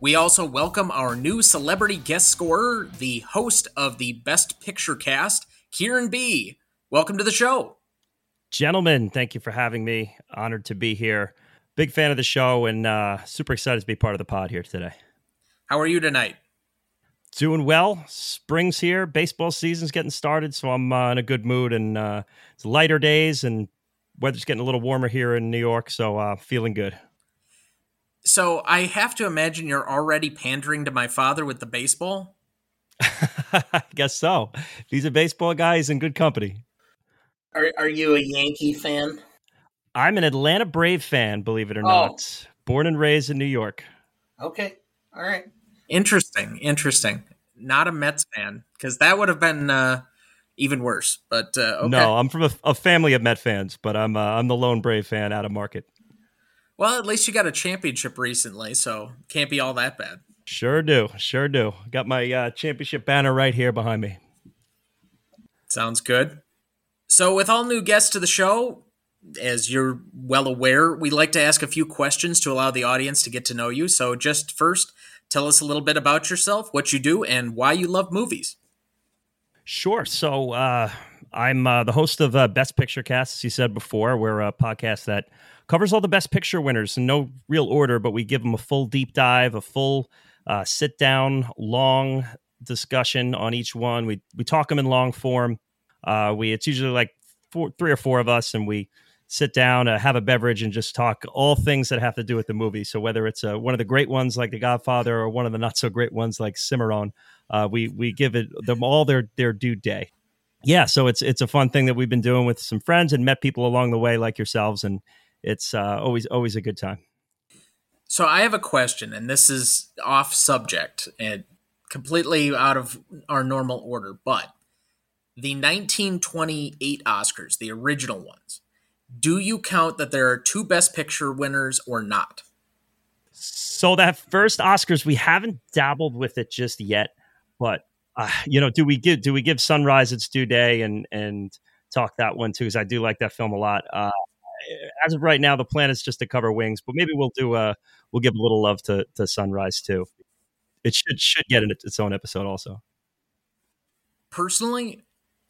We also welcome our new celebrity guest scorer, the host of the Best Picture cast, Kieran B. Welcome to the show. Gentlemen, thank you for having me. Honored to be here. Big fan of the show and uh, super excited to be part of the pod here today. How are you tonight? Doing well. Spring's here. Baseball season's getting started, so I'm uh, in a good mood. And uh, it's lighter days, and weather's getting a little warmer here in New York, so uh, feeling good. So I have to imagine you're already pandering to my father with the baseball. I guess so. If he's a baseball guy, he's in good company. Are Are you a Yankee fan? I'm an Atlanta Brave fan, believe it or Oh. not. Born and raised in New York. Okay, all right. Interesting, interesting. Not a Mets fan because that would have been uh, even worse. But uh, okay. No, I'm from a, a family of Met fans, but I'm uh, I'm the lone Brave fan out of market. Well, at least you got a championship recently, so can't be all that bad. Sure do, sure do. Got my uh, championship banner right here behind me. Sounds good. So, with all new guests to the show, as you're well aware, we like to ask a few questions to allow the audience to get to know you. So, just first, tell us a little bit about yourself, what you do, and why you love movies. Sure. So uh, I'm uh, the host of uh, Best Picture Cast, as you said before. We're a podcast that covers all the Best Picture winners in no real order, but we give them a full deep dive, a full uh, sit down, long discussion on each one. We we talk them in long form. Uh, we it's usually like four, three or four of us, and we sit down, uh, have a beverage, and just talk all things that have to do with the movie. So whether it's uh, one of the great ones like The Godfather or one of the not so great ones like Cimarron, uh, we we give it them all their their due day. Yeah, so it's it's a fun thing that we've been doing with some friends and met people along the way like yourselves, and it's uh, always always a good time. So, I have a question, and this is off subject and completely out of our normal order, but the 1928 Oscars, the original ones, do you count that there are two Best Picture winners or not? So that first Oscars, we haven't dabbled with it just yet, but uh, you know, do we give do we give Sunrise its due day and and talk that one too? Because I do like that film a lot. Uh, Uh, as of right now, the plan is just to cover Wings, but maybe we'll do a we'll give a little love to to Sunrise too. It should should get in its own episode also. Personally,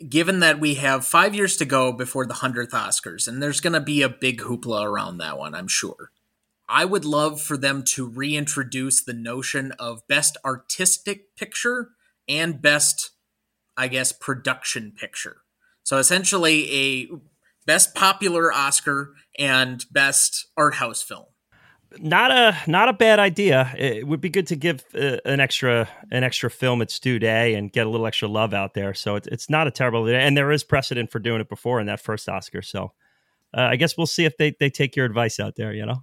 given that we have five years to go before the 100th Oscars, and there's going to be a big hoopla around that one, I'm sure. I would love for them to reintroduce the notion of best artistic picture and best, I guess, production picture. So essentially, a best popular Oscar and best art house film. not a not a bad idea. It would be good to give uh, an extra an extra film its due day and get a little extra love out there. So it's it's not a terrible idea, and there is precedent for doing it before in that first Oscar. So uh, I guess we'll see if they they take your advice out there. You know,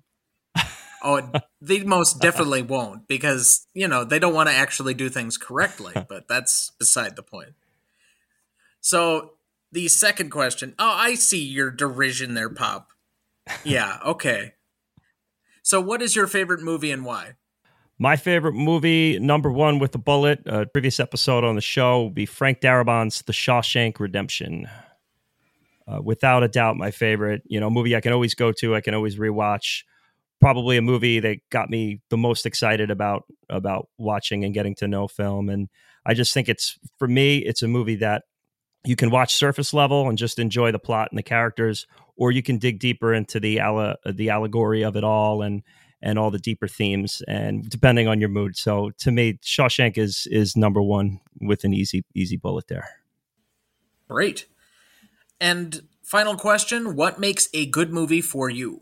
Oh, they most definitely won't because, you know, they don't want to actually do things correctly, but that's beside the point. So, the second question. Oh, I see your derision there, Pop. Yeah, okay. So, what is your favorite movie and why? my favorite movie, number one with a bullet, a previous episode on the show, will be Frank Darabont's The Shawshank Redemption. Uh, without a doubt, my favorite. You know, movie I can always go to, I can always rewatch. Probably a movie that got me the most excited about about watching and getting to know film. And I just think it's for me, it's a movie that you can watch surface level and just enjoy the plot and the characters, or you can dig deeper into the alle- the allegory of it all and and all the deeper themes and depending on your mood. So to me, Shawshank is is number one with an easy easy bullet there. Great. And final question What makes a good movie for you?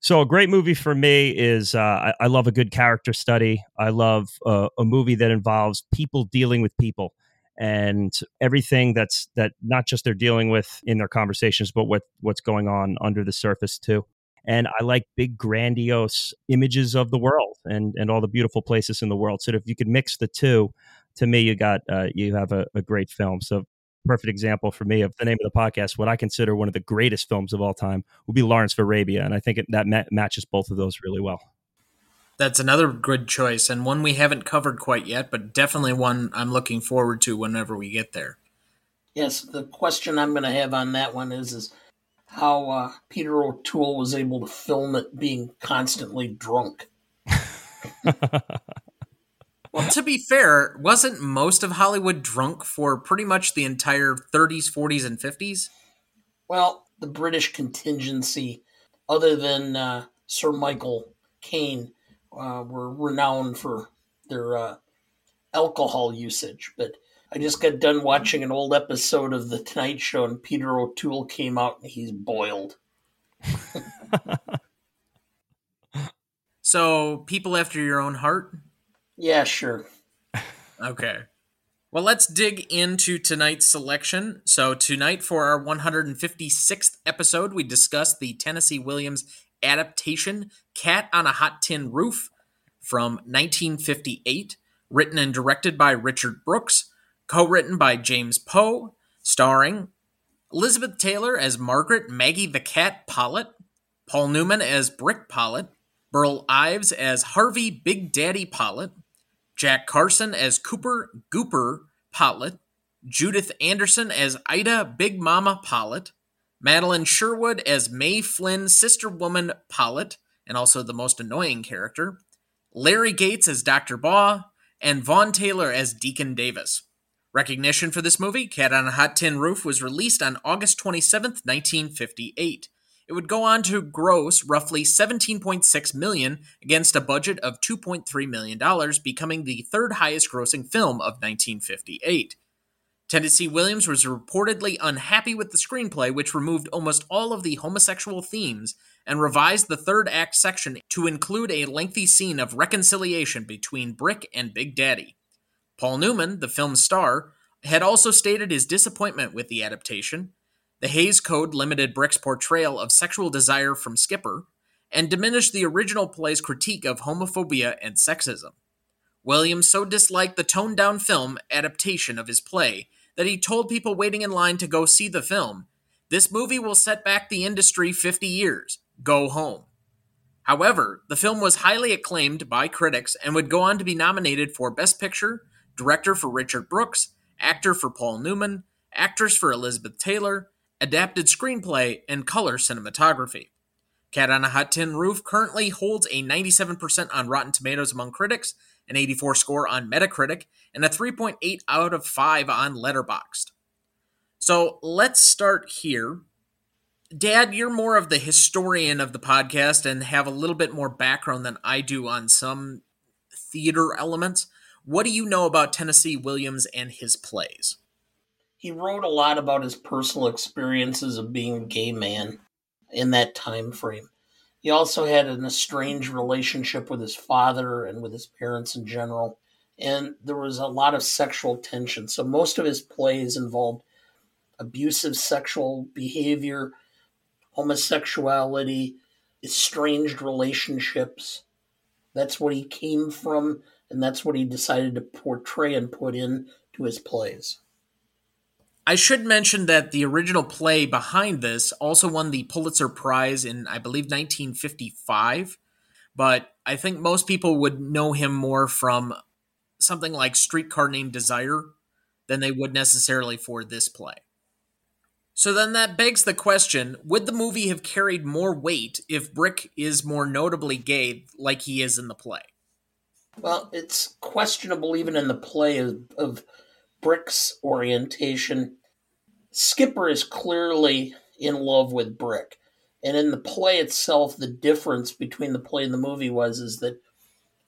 So a great movie for me is uh, I, I love a good character study. I love uh, a movie that involves people dealing with people and everything that's that not just they're dealing with in their conversations, but what what's going on under the surface too. and I like big, grandiose images of the world and and all the beautiful places in the world. So if you could mix the two, to me, you got uh, you have a, a great film. So perfect example for me of the name of the podcast. What I consider one of the greatest films of all time would be Lawrence of Arabia, and I think it, that ma- matches both of those really well. That's another good choice, and one we haven't covered quite yet, but definitely one I'm looking forward to whenever we get there. Yes, the question I'm going to have on that one is is how uh, Peter O'Toole was able to film it being constantly drunk. well, to be fair, wasn't most of Hollywood drunk for pretty much the entire 30s, 40s, and 50s? Well, the British contingency, other than uh, Sir Michael Caine, uh, were renowned for their uh, alcohol usage, but I just got done watching an old episode of The Tonight Show, and Peter O'Toole came out and he's boiled. so, people after your own heart? Yeah, sure. okay. Well, let's dig into tonight's selection. So, tonight for our 156th episode, we discussed the Tennessee Williams adaptation, Cat on a Hot Tin Roof, from 1958, written and directed by Richard Brooks co written by James Poe, starring Elizabeth Taylor as Margaret Maggie the Cat Pollitt, Paul Newman as Brick Pollitt, Burl Ives as Harvey Big Daddy Pollitt, Jack Carson as Cooper Gooper Pollitt, Judith Anderson as Ida Big Mama Pollitt, Madeleine Sherwood as Mae Flynn Sister Woman Pollitt, and also the most annoying character, Larry Gates as Dr. Baugh, and Vaughn Taylor as Deacon Davis. Recognition for this movie, Cat on a Hot Tin Roof, was released on August 27, 1958. It would go on to gross roughly 17.6 million against a budget of 2.3 million dollars, becoming the third highest grossing film of 1958. Tennessee Williams was reportedly unhappy with the screenplay, which removed almost all of the homosexual themes and revised the third act section to include a lengthy scene of reconciliation between Brick and Big Daddy. Paul Newman, the film's star, had also stated his disappointment with the adaptation. The Hays Code limited Brick's portrayal of sexual desire from Skipper and diminished the original play's critique of homophobia and sexism. Williams so disliked the toned down film adaptation of his play that he told people waiting in line to go see the film, This movie will set back the industry 50 years. Go home. However, the film was highly acclaimed by critics and would go on to be nominated for Best Picture, director for Richard Brooks, actor for Paul Newman, actress for Elizabeth Taylor, adapted screenplay, and color cinematography. Cat on a Hot Tin Roof currently holds a 97% on Rotten Tomatoes among critics, an 84 score on Metacritic, and a 3.8 out of 5 on Letterboxd. So let's start here. Dad, you're more of the historian of the podcast and have a little bit more background than I do on some theater elements. What do you know about Tennessee Williams and his plays? He wrote a lot about his personal experiences of being a gay man in that time frame. He also had an estranged relationship with his father and with his parents in general, and there was a lot of sexual tension. So most of his plays involved abusive sexual behavior, homosexuality, estranged relationships. That's what he came from and that's what he decided to portray and put in to his plays. I should mention that the original play behind this also won the Pulitzer Prize in, I believe, 1955. But I think most people would know him more from something like Streetcar Named Desire than they would necessarily for this play. So then that begs the question would the movie have carried more weight if Brick is more notably gay like he is in the play? Well, it's questionable even in the play of, of Brick's orientation. Skipper is clearly in love with Brick. And in the play itself, the difference between the play and the movie was is that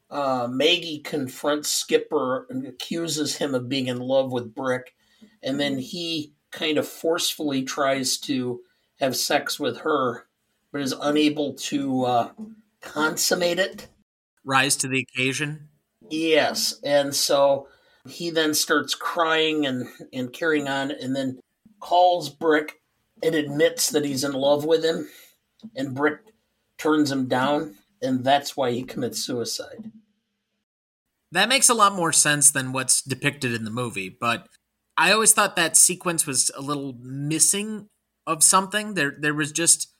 uh, Maggie confronts Skipper and accuses him of being in love with Brick, and then he kind of forcefully tries to have sex with her, but is unable to uh, consummate it. Rise to the occasion. Yes, and so he then starts crying and and carrying on, and then calls Brick and admits that he's in love with him, and Brick turns him down, and that's why he commits suicide. That makes a lot more sense than what's depicted in the movie, but I always thought that sequence was a little missing of something. There there was just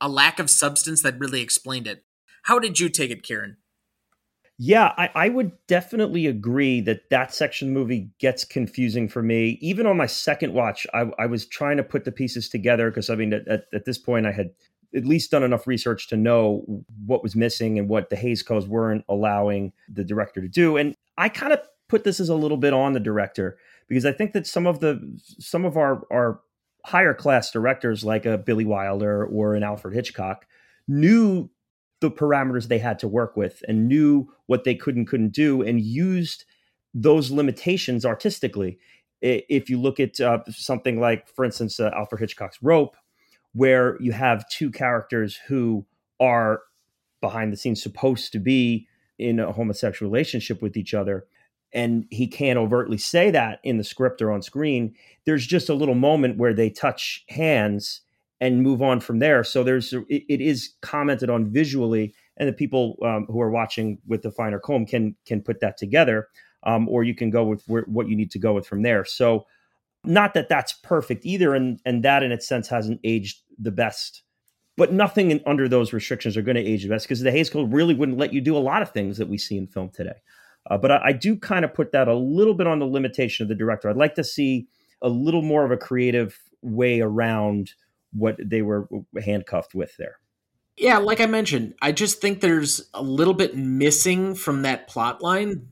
a lack of substance that really explained it. How did you take it, Kieran? Yeah, I, I, would definitely agree that that section of the movie gets confusing for me. Even on my second watch, I, I was trying to put the pieces together because I mean, at, at, this point, I had at least done enough research to know what was missing and what the Hays codes weren't allowing the director to do. And I kind of put this as a little bit on the director because I think that some of the some of our our higher class directors like a Billy Wilder or an Alfred Hitchcock knew the parameters they had to work with and knew what they could and couldn't do and used those limitations artistically. If you look at uh, something like, for instance, uh, Alfred Hitchcock's Rope, where you have two characters who are behind the scenes supposed to be in a homosexual relationship with each other, and he can't overtly say that in the script or on screen. There's just a little moment where they touch hands and move on from there. So there's it, it is commented on visually, and the people um, who are watching with the finer comb can can put that together, um, or you can go with where, what you need to go with from there. So not that that's perfect either, and and that in its sense hasn't aged the best. But nothing in, under those restrictions are going to age the best because the Hays Code really wouldn't let you do a lot of things that we see in film today. Uh, but I, I do kind of put that a little bit on the limitation of the director. I'd like to see a little more of a creative way around what they were handcuffed with there. Yeah, like I mentioned, I just think there's a little bit missing from that plot line.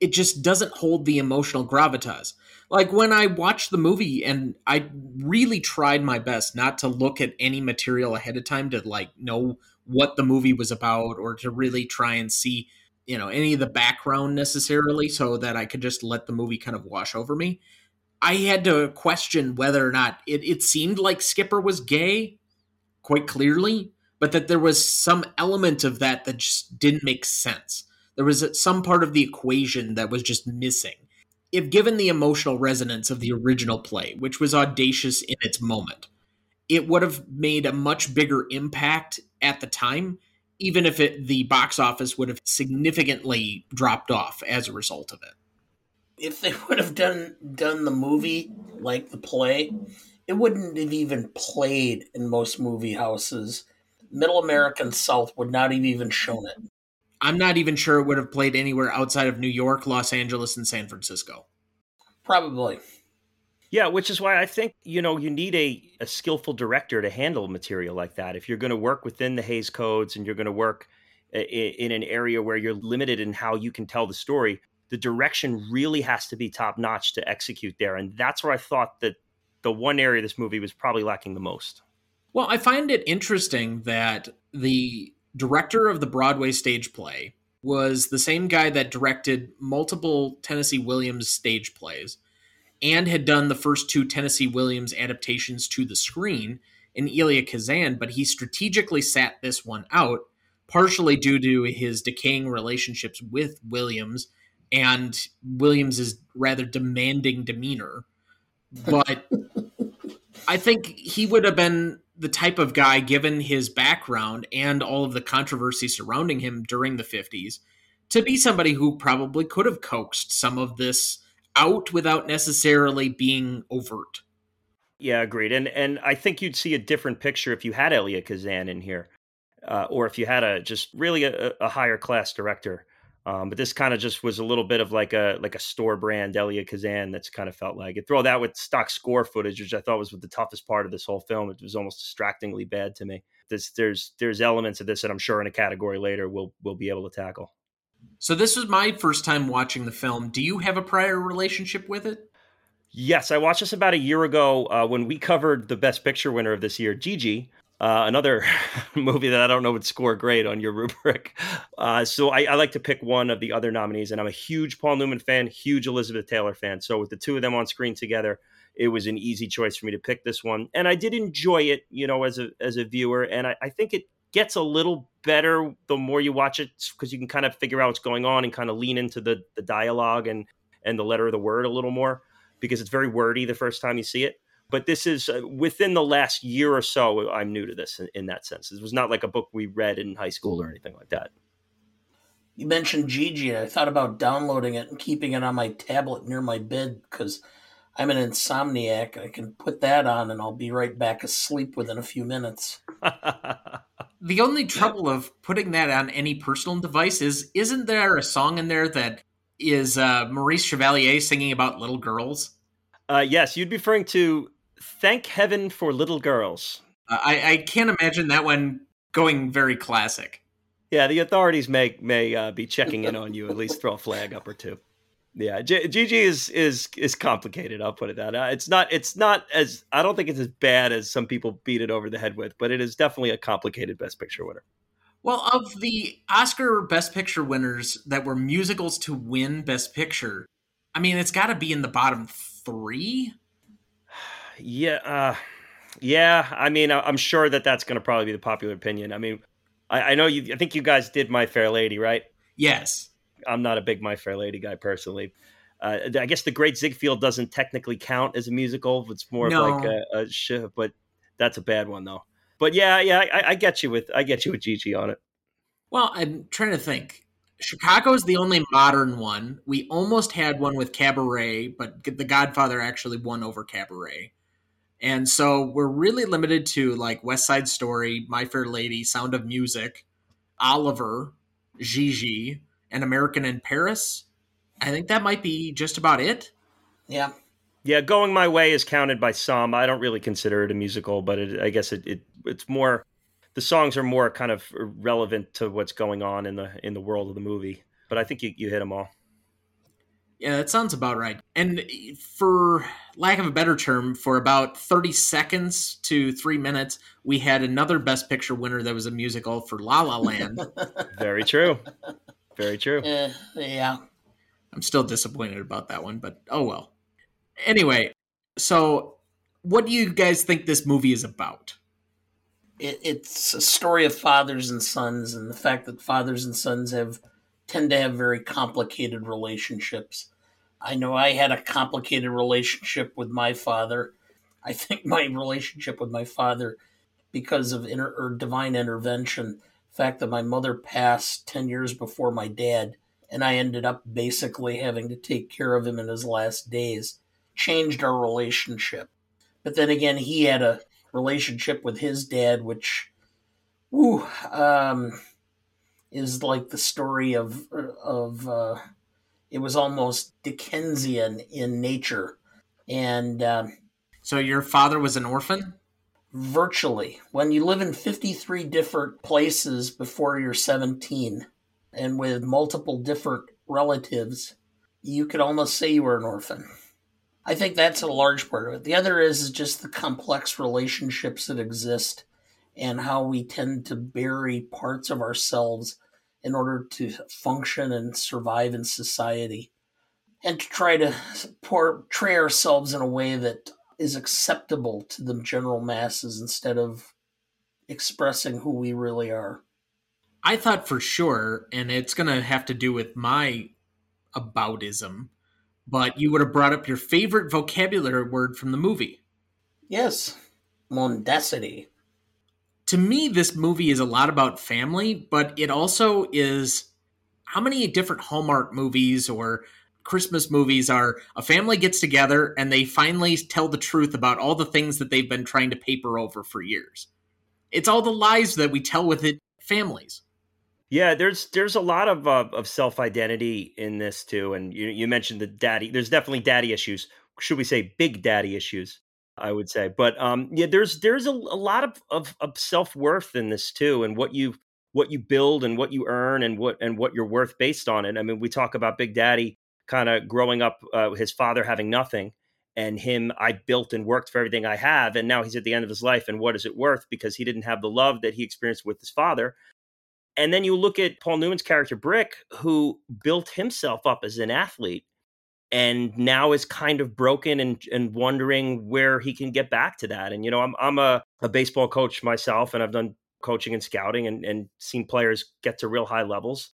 It just doesn't hold the emotional gravitas. Like when I watched the movie and I really tried my best not to look at any material ahead of time to like know what the movie was about or to really try and see, you know, any of the background necessarily so that I could just let the movie kind of wash over me. I had to question whether or not it, it seemed like Skipper was gay, quite clearly, but that there was some element of that that just didn't make sense. There was some part of the equation that was just missing. If given the emotional resonance of the original play, which was audacious in its moment, it would have made a much bigger impact at the time, even if it, the box office would have significantly dropped off as a result of it if they would have done done the movie like the play, it wouldn't have even played in most movie houses. Middle American South would not have even shown it. I'm not even sure it would have played anywhere outside of New York, Los Angeles, and San Francisco. Probably. Yeah, which is why I think, you know, you need a, a skillful director to handle material like that. If you're going to work within the Hays codes and you're going to work eh, in, in an area where you're limited in how you can tell the story, the direction really has to be top notch to execute there. And that's where I thought that the one area this movie was probably lacking the most. Well, I find it interesting that the director of the Broadway stage play was the same guy that directed multiple Tennessee Williams stage plays and had done the first two Tennessee Williams adaptations to the screen in Elia Kazan, but he strategically sat this one out, partially due to his decaying relationships with Williams and Williams's rather demanding demeanor. But I think he would have been the type of guy, given his background and all of the controversy surrounding him during the 50s, to be somebody who probably could have coaxed some of this out without necessarily being overt. Yeah, agreed. And and I think you'd see a different picture if you had Elia Kazan in here, uh, or if you had a just really a, a higher class director. Um, but this kind of just was a little bit of like a like a store brand Elia Kazan that's kind of felt like it. Throw that with stock score footage, which I thought was the toughest part of this whole film. It was almost distractingly bad to me. There's there's there's elements of this that I'm sure in a category later we'll we'll be able to tackle. So this was my first time watching the film. Do you have a prior relationship with it? Yes, I watched this about a year ago uh, when we covered the Best Picture winner of this year, Gigi, uh, another movie that I don't know would score great on your rubric. Uh, so I, I, like to pick one of the other nominees, and I'm a huge Paul Newman fan, huge Elizabeth Taylor fan. So with the two of them on screen together, it was an easy choice for me to pick this one, and I did enjoy it, you know, as a as a viewer, and I, I think it gets a little better the more you watch it because you can kind of figure out what's going on and kind of lean into the the dialogue and and the letter of the word a little more because it's very wordy the first time you see it But this is uh, within the last year or so. I'm new to this in, in that sense. It was not like a book we read in high school or anything like that. You mentioned Gigi, and I thought about downloading it and keeping it on my tablet near my bed because I'm an insomniac. I can put that on and I'll be right back asleep within a few minutes. the only trouble of putting that on any personal device is isn't there a song in there that is uh, Maurice Chevalier singing about little girls? Uh, yes, you'd be referring to Thank Heaven for Little Girls. Uh, I, I can't imagine that one going very classic. Yeah, the authorities may may uh, be checking in on you. At least throw a flag up or two. Yeah, G- Gigi is is is complicated. I'll put it that. Uh, it's not it's not as I don't think it's as bad as some people beat it over the head with, but it is definitely a complicated Best Picture winner. Well, of the Oscar Best Picture winners that were musicals to win Best Picture, I mean, it's got to be in the bottom three. Yeah, uh, yeah. I mean, I'm sure that that's going to probably be the popular opinion. I mean, I, I know you. I think you guys did My Fair Lady, right? Yes. I'm not a big My Fair Lady guy personally. Uh, I guess The Great Ziegfeld doesn't technically count as a musical. It's more no. like a, a sh- but that's a bad one though. But yeah, yeah, I, I, get you with I get you with Gigi on it. Well, I'm trying to think. Chicago is the only modern one. We almost had one with Cabaret, but The Godfather actually won over Cabaret. And so we're really limited to like West Side Story, My Fair Lady, Sound of Music, Oliver, Gigi, and American in Paris. I think that might be just about it. Yeah. Yeah, Going My Way is counted by some. I don't really consider it a musical, but it, I guess it, it it's more the songs are more kind of relevant to what's going on in the in the world of the movie. But I think you, you hit them all. Yeah, that sounds about right. And for lack of a better term, for about 30 seconds to three minutes, we had another Best Picture winner that was a musical for La La Land. Very true. Very true. Uh, yeah. I'm still disappointed about that one, but oh well. Anyway, so what do you guys think this movie is about? It, it's a story of fathers and sons, and the fact that fathers and sons have tend to have very complicated relationships. I know I had a complicated relationship with my father. I think my relationship with my father, because of inter- or divine intervention, fact that my mother passed 10 years before my dad, and I ended up basically having to take care of him in his last days, changed our relationship. But then again, he had a relationship with his dad, which, whew, um, is like the story of of uh, it was almost Dickensian in nature, and uh, so your father was an orphan. Virtually, when you live in fifty three different places before you're seventeen, and with multiple different relatives, you could almost say you were an orphan. I think that's a large part of it. The other is, is just the complex relationships that exist and how we tend to bury parts of ourselves in order to function and survive in society and to try to portray ourselves in a way that is acceptable to the general masses instead of expressing who we really are. I thought for sure, and it's going to have to do with my aboutism, but you would have brought up your favorite vocabulary word from the movie. Yes, mendacity to me, this movie is a lot about family, but it also is how many different Hallmark movies or Christmas movies are a family gets together and they finally tell the truth about all the things that they've been trying to paper over for years. It's all the lies that we tell within families. Yeah, there's there's a lot of uh, of self identity in this too, and you you mentioned the daddy. There's definitely daddy issues. Should we say big daddy issues? I would say. But um, yeah, there's there's a, a lot of, of, of self worth in this too, and what you what you build and what you earn and what and what you're worth based on it. I mean, we talk about Big Daddy kind of growing up, uh, his father having nothing, and him I built and worked for everything I have, and now he's at the end of his life, and what is it worth? Because he didn't have the love that he experienced with his father. And then you look at Paul Newman's character Brick, who built himself up as an athlete and now is kind of broken and and wondering where he can get back to that. And you know, I'm I'm a, a baseball coach myself, and I've done coaching and scouting and, and seen players get to real high levels.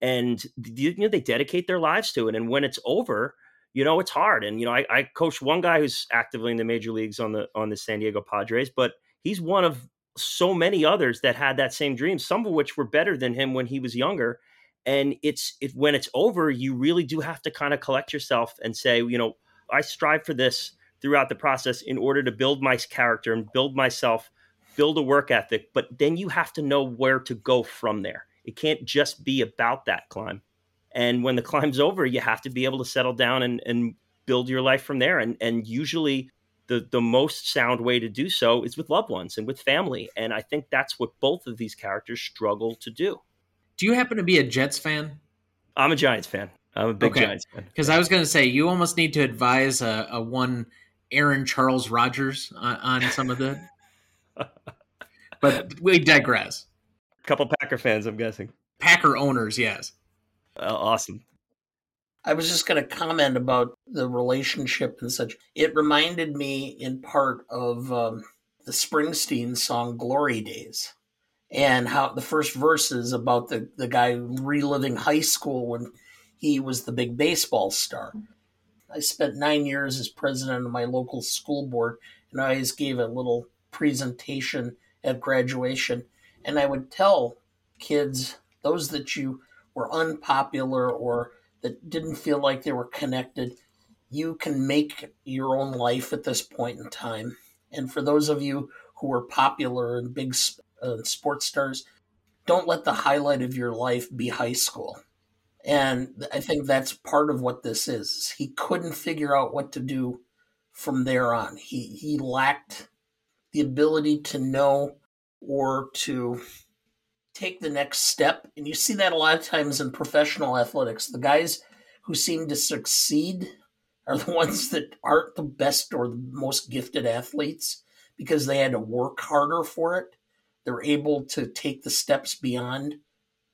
And you know, they dedicate their lives to it. And when it's over, you know, it's hard. And you know, I, I coach one guy who's actively in the major leagues on the on the San Diego Padres, but he's one of so many others that had that same dream, some of which were better than him when he was younger. And it's it when it's over, you really do have to kind of collect yourself and say, you know, I strive for this throughout the process in order to build my character and build myself, build a work ethic. But then you have to know where to go from there. It can't just be about that climb. And when the climb's over, you have to be able to settle down and, and build your life from there. And and usually the the most sound way to do so is with loved ones and with family. And I think that's what both of these characters struggle to do. Do you happen to be a Jets fan? I'm a Giants fan. I'm a big okay. Giants fan. Because I was going to say you almost need to advise a, a one Aaron Charles Rodgers on, on some of the. but we digress. A couple Packer fans, I'm guessing. Packer owners, yes. Uh, awesome. I was just going to comment about the relationship and such. It reminded me in part of um, the Springsteen song Glory Days and how the first verse is about the, the guy reliving high school when he was the big baseball star. I spent nine years as president of my local school board, and I always gave a little presentation at graduation. And I would tell kids, those that you were unpopular or that didn't feel like they were connected, you can make your own life at this point in time. And for those of you who were popular and big uh, sports stars, don't let the highlight of your life be high school. And I think that's part of what this is. He couldn't figure out what to do from there on. He he lacked the ability to know or to take the next step. And you see that a lot of times in professional athletics. The guys who seem to succeed are the ones that aren't the best or the most gifted athletes because they had to work harder for it. They're able to take the steps beyond.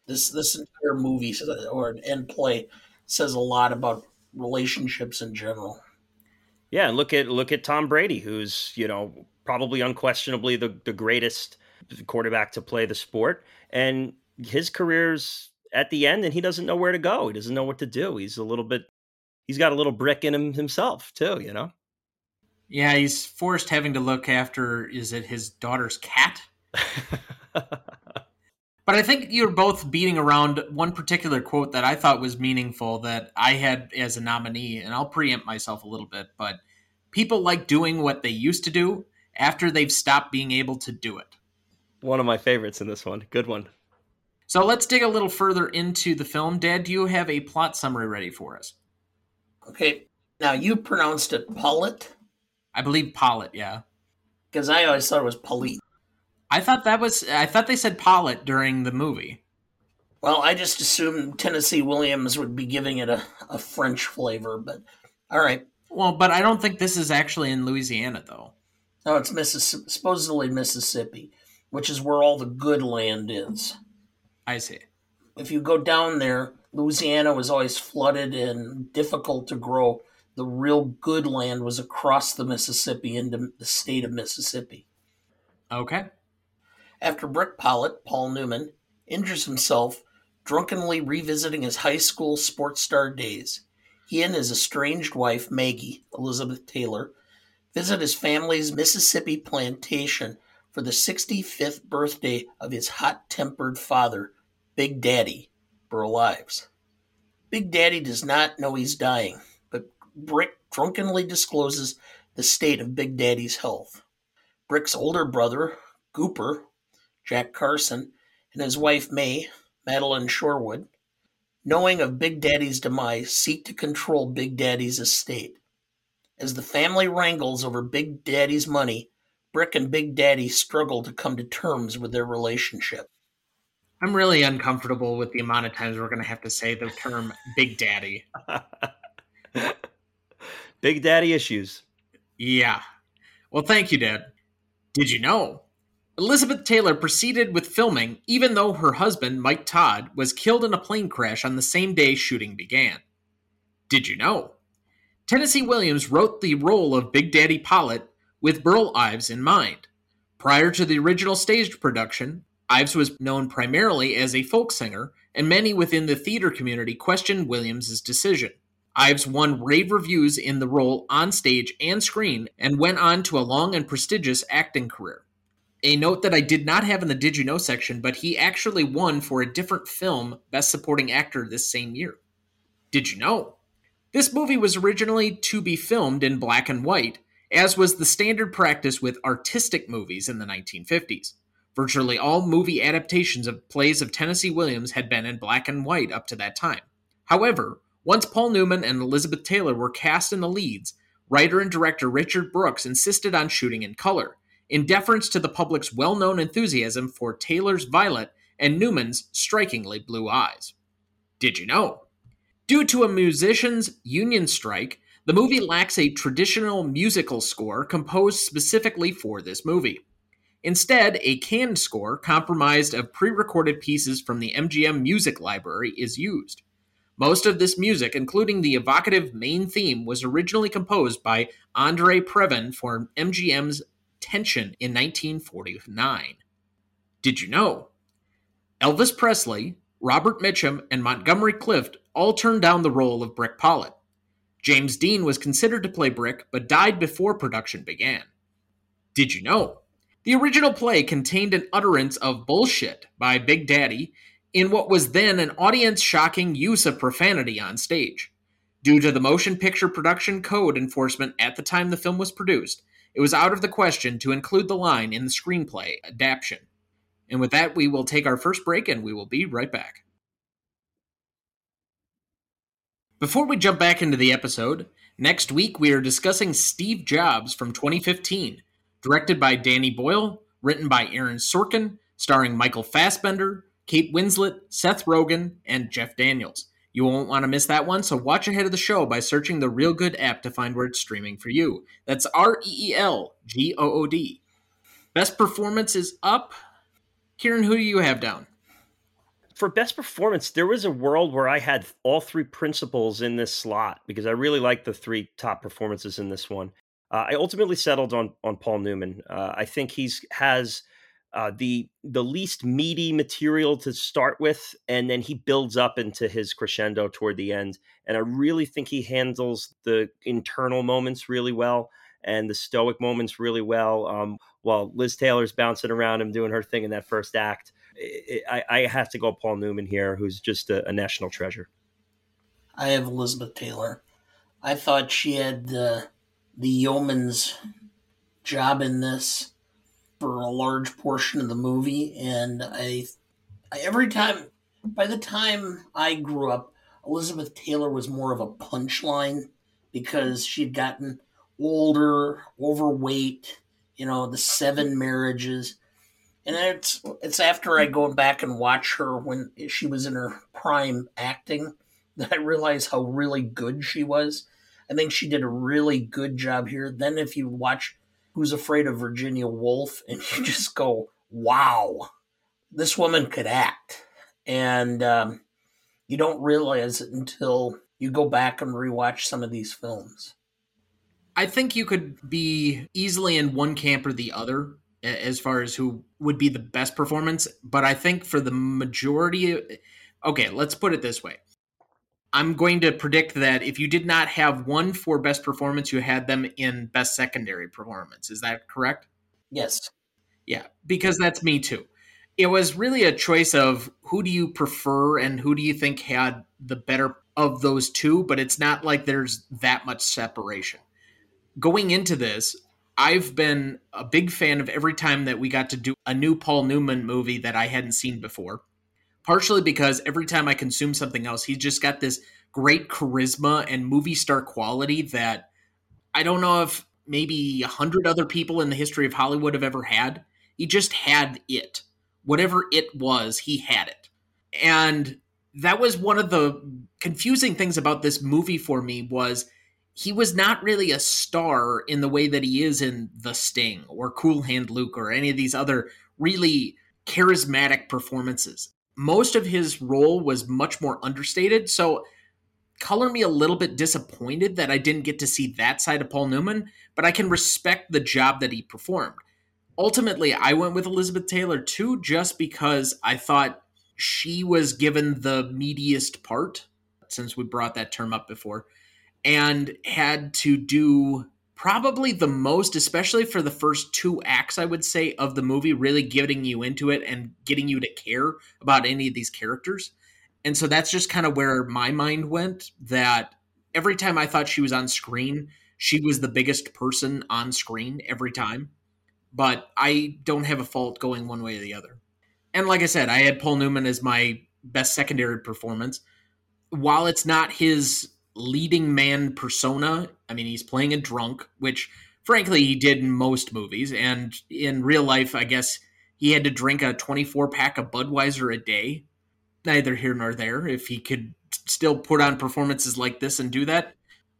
This this entire movie or and play says a lot about relationships in general. Yeah, and look at look at Tom Brady, who's you know probably unquestionably the the greatest quarterback to play the sport, and his career's at the end, and he doesn't know where to go. He doesn't know what to do. He's a little bit. He's got a little brick in him himself too. You know. Yeah, he's forced having to look after. Is it his daughter's cat? but I think you're both beating around one particular quote that I thought was meaningful that I had as a nominee, and I'll preempt myself a little bit. But people like doing what they used to do after they've stopped being able to do it. One of my favorites in this one. Good one. So let's dig a little further into the film. Dad, do you have a plot summary ready for us? Okay. Now you pronounced it Pollitt. I believe Pollitt, yeah. Because I always thought it was Pollitt. I thought that was I thought they said Pollitt during the movie. Well, I just assumed Tennessee Williams would be giving it a, a French flavor, but all right. Well, but I don't think this is actually in Louisiana though. No, it's Mississippi, supposedly Mississippi, which is where all the good land is. I see. If you go down there, Louisiana was always flooded and difficult to grow. The real good land was across the Mississippi into the state of Mississippi. Okay. After Brick Pollitt, Paul Newman, injures himself drunkenly revisiting his high school sports star days, he and his estranged wife, Maggie, Elizabeth Taylor, visit his family's Mississippi plantation for the 65th birthday of his hot tempered father, Big Daddy, Burl Ives. Big Daddy does not know he's dying, but Brick drunkenly discloses the state of Big Daddy's health. Brick's older brother, Gooper, Jack Carson, and his wife Mae, Madeleine Sherwood, knowing of Big Daddy's demise, seek to control Big Daddy's estate. As the family wrangles over Big Daddy's money, Brick and Big Daddy struggle to come to terms with their relationship. I'm really uncomfortable with the amount of times we're going to have to say the term Big Daddy. Big Daddy issues. Yeah. Well, thank you, Dad. Did you know? Elizabeth Taylor proceeded with filming even though her husband, Mike Todd, was killed in a plane crash on the same day shooting began. Did you know? Tennessee Williams wrote the role of Big Daddy Pollitt with Burl Ives in mind. Prior to the original staged production, Ives was known primarily as a folk singer, and many within the theater community questioned Williams's decision. Ives won rave reviews in the role on stage and screen and went on to a long and prestigious acting career. A note that I did not have in the Did You Know section, but he actually won for a different film Best Supporting Actor this same year. Did you know? This movie was originally to be filmed in black and white, as was the standard practice with artistic movies in the 1950s. Virtually all movie adaptations of plays of Tennessee Williams had been in black and white up to that time. However, once Paul Newman and Elizabeth Taylor were cast in the leads, writer and director Richard Brooks insisted on shooting in color, in deference to the public's well known enthusiasm for Taylor's violet and Newman's strikingly blue eyes. Did you know? Due to a musicians' union strike, the movie lacks a traditional musical score composed specifically for this movie. Instead, a canned score comprised of pre recorded pieces from the MGM Music Library is used. Most of this music, including the evocative main theme, was originally composed by Andre Previn for MGM's Tension in 1949. Did you know? Elvis Presley, Robert Mitchum, and Montgomery Clift all turned down the role of Brick Pollitt. James Dean was considered to play Brick, but died before production began. Did you know? The original play contained an utterance of bullshit by Big Daddy in what was then an audience shocking use of profanity on stage. Due to the motion picture production code enforcement at the time the film was produced, it was out of the question to include the line in the screenplay adaptation. And with that, we will take our first break and we will be right back. Before we jump back into the episode, next week we are discussing Steve Jobs from 2015 Directed by Danny Boyle, written by Aaron Sorkin, starring Michael Fassbender, Kate Winslet, Seth Rogen, and Jeff Daniels. You won't want to miss that one, so watch ahead of the show by searching the Reelgood app to find where it's streaming for you. That's R E E L G O O D. Best performance is up. Kieran, who do you have down? For best performance, there was a world where I had all three principals in this slot because I really like the three top performances in this one. Uh, I ultimately settled on on Paul Newman. Uh, I think he's has uh, the the least meaty material to start with, and then he builds up into his crescendo toward the end. And I really think he handles the internal moments really well and the stoic moments really well. Um, while Liz Taylor's bouncing around him doing her thing in that first act, it, I, I, have to go Paul Newman here, who's just a, a, national treasure. I have Elizabeth Taylor. I thought she had the the yeoman's job in this for a large portion of the movie, and I, I every time by the time I grew up, Elizabeth Taylor was more of a punchline because she'd gotten older, overweight, you know, the seven marriages. And it's it's after I go back and watch her when she was in her prime acting that I realize how really good she was. I think she did a really good job here. Then if you watch Who's Afraid of Virginia Woolf and you just go, wow, this woman could act. And um, you don't realize it until you go back and rewatch some of these films. I think you could be easily in one camp or the other as far as who would be the best performance. But I think for the majority, okay, let's put it this way. I'm going to predict that if you did not have one for best performance, you had them in best secondary performance. Is that correct? Yes. Yeah, because that's me too. It was really a choice of who do you prefer and who do you think had the better of those two, but it's not like there's that much separation. Going into this, I've been a big fan of every time that we got to do a new Paul Newman movie that I hadn't seen before partially because every time I consume something else, he's just got this great charisma and movie star quality that I don't know if maybe a hundred other people in the history of Hollywood have ever had. He just had it. Whatever it was, he had it. And that was one of the confusing things about this movie for me was he was not really a star in the way that he is in The Sting or Cool Hand Luke or any of these other really charismatic performances most of his role was much more understated. So, color me a little bit disappointed that I didn't get to see that side of Paul Newman, but I can respect the job that he performed. Ultimately, I went with Elizabeth Taylor too, just because I thought she was given the meatiest part. since we brought that term up before, and had to do probably the most, especially for the first two acts, I would say, of the movie, really getting you into it and getting you to care about any of these characters. And so that's just kind of where my mind went that every time I thought she was on screen, she was the biggest person on screen every time. But I don't have a fault going one way or the other. And like I said, I had Paul Newman as my best secondary performance. While it's not his leading man persona, I mean, he's playing a drunk, which frankly he did in most movies. And in real life, I guess he had to drink a 24 pack of Budweiser a day. Neither here nor there. If he could still put on performances like this and do that,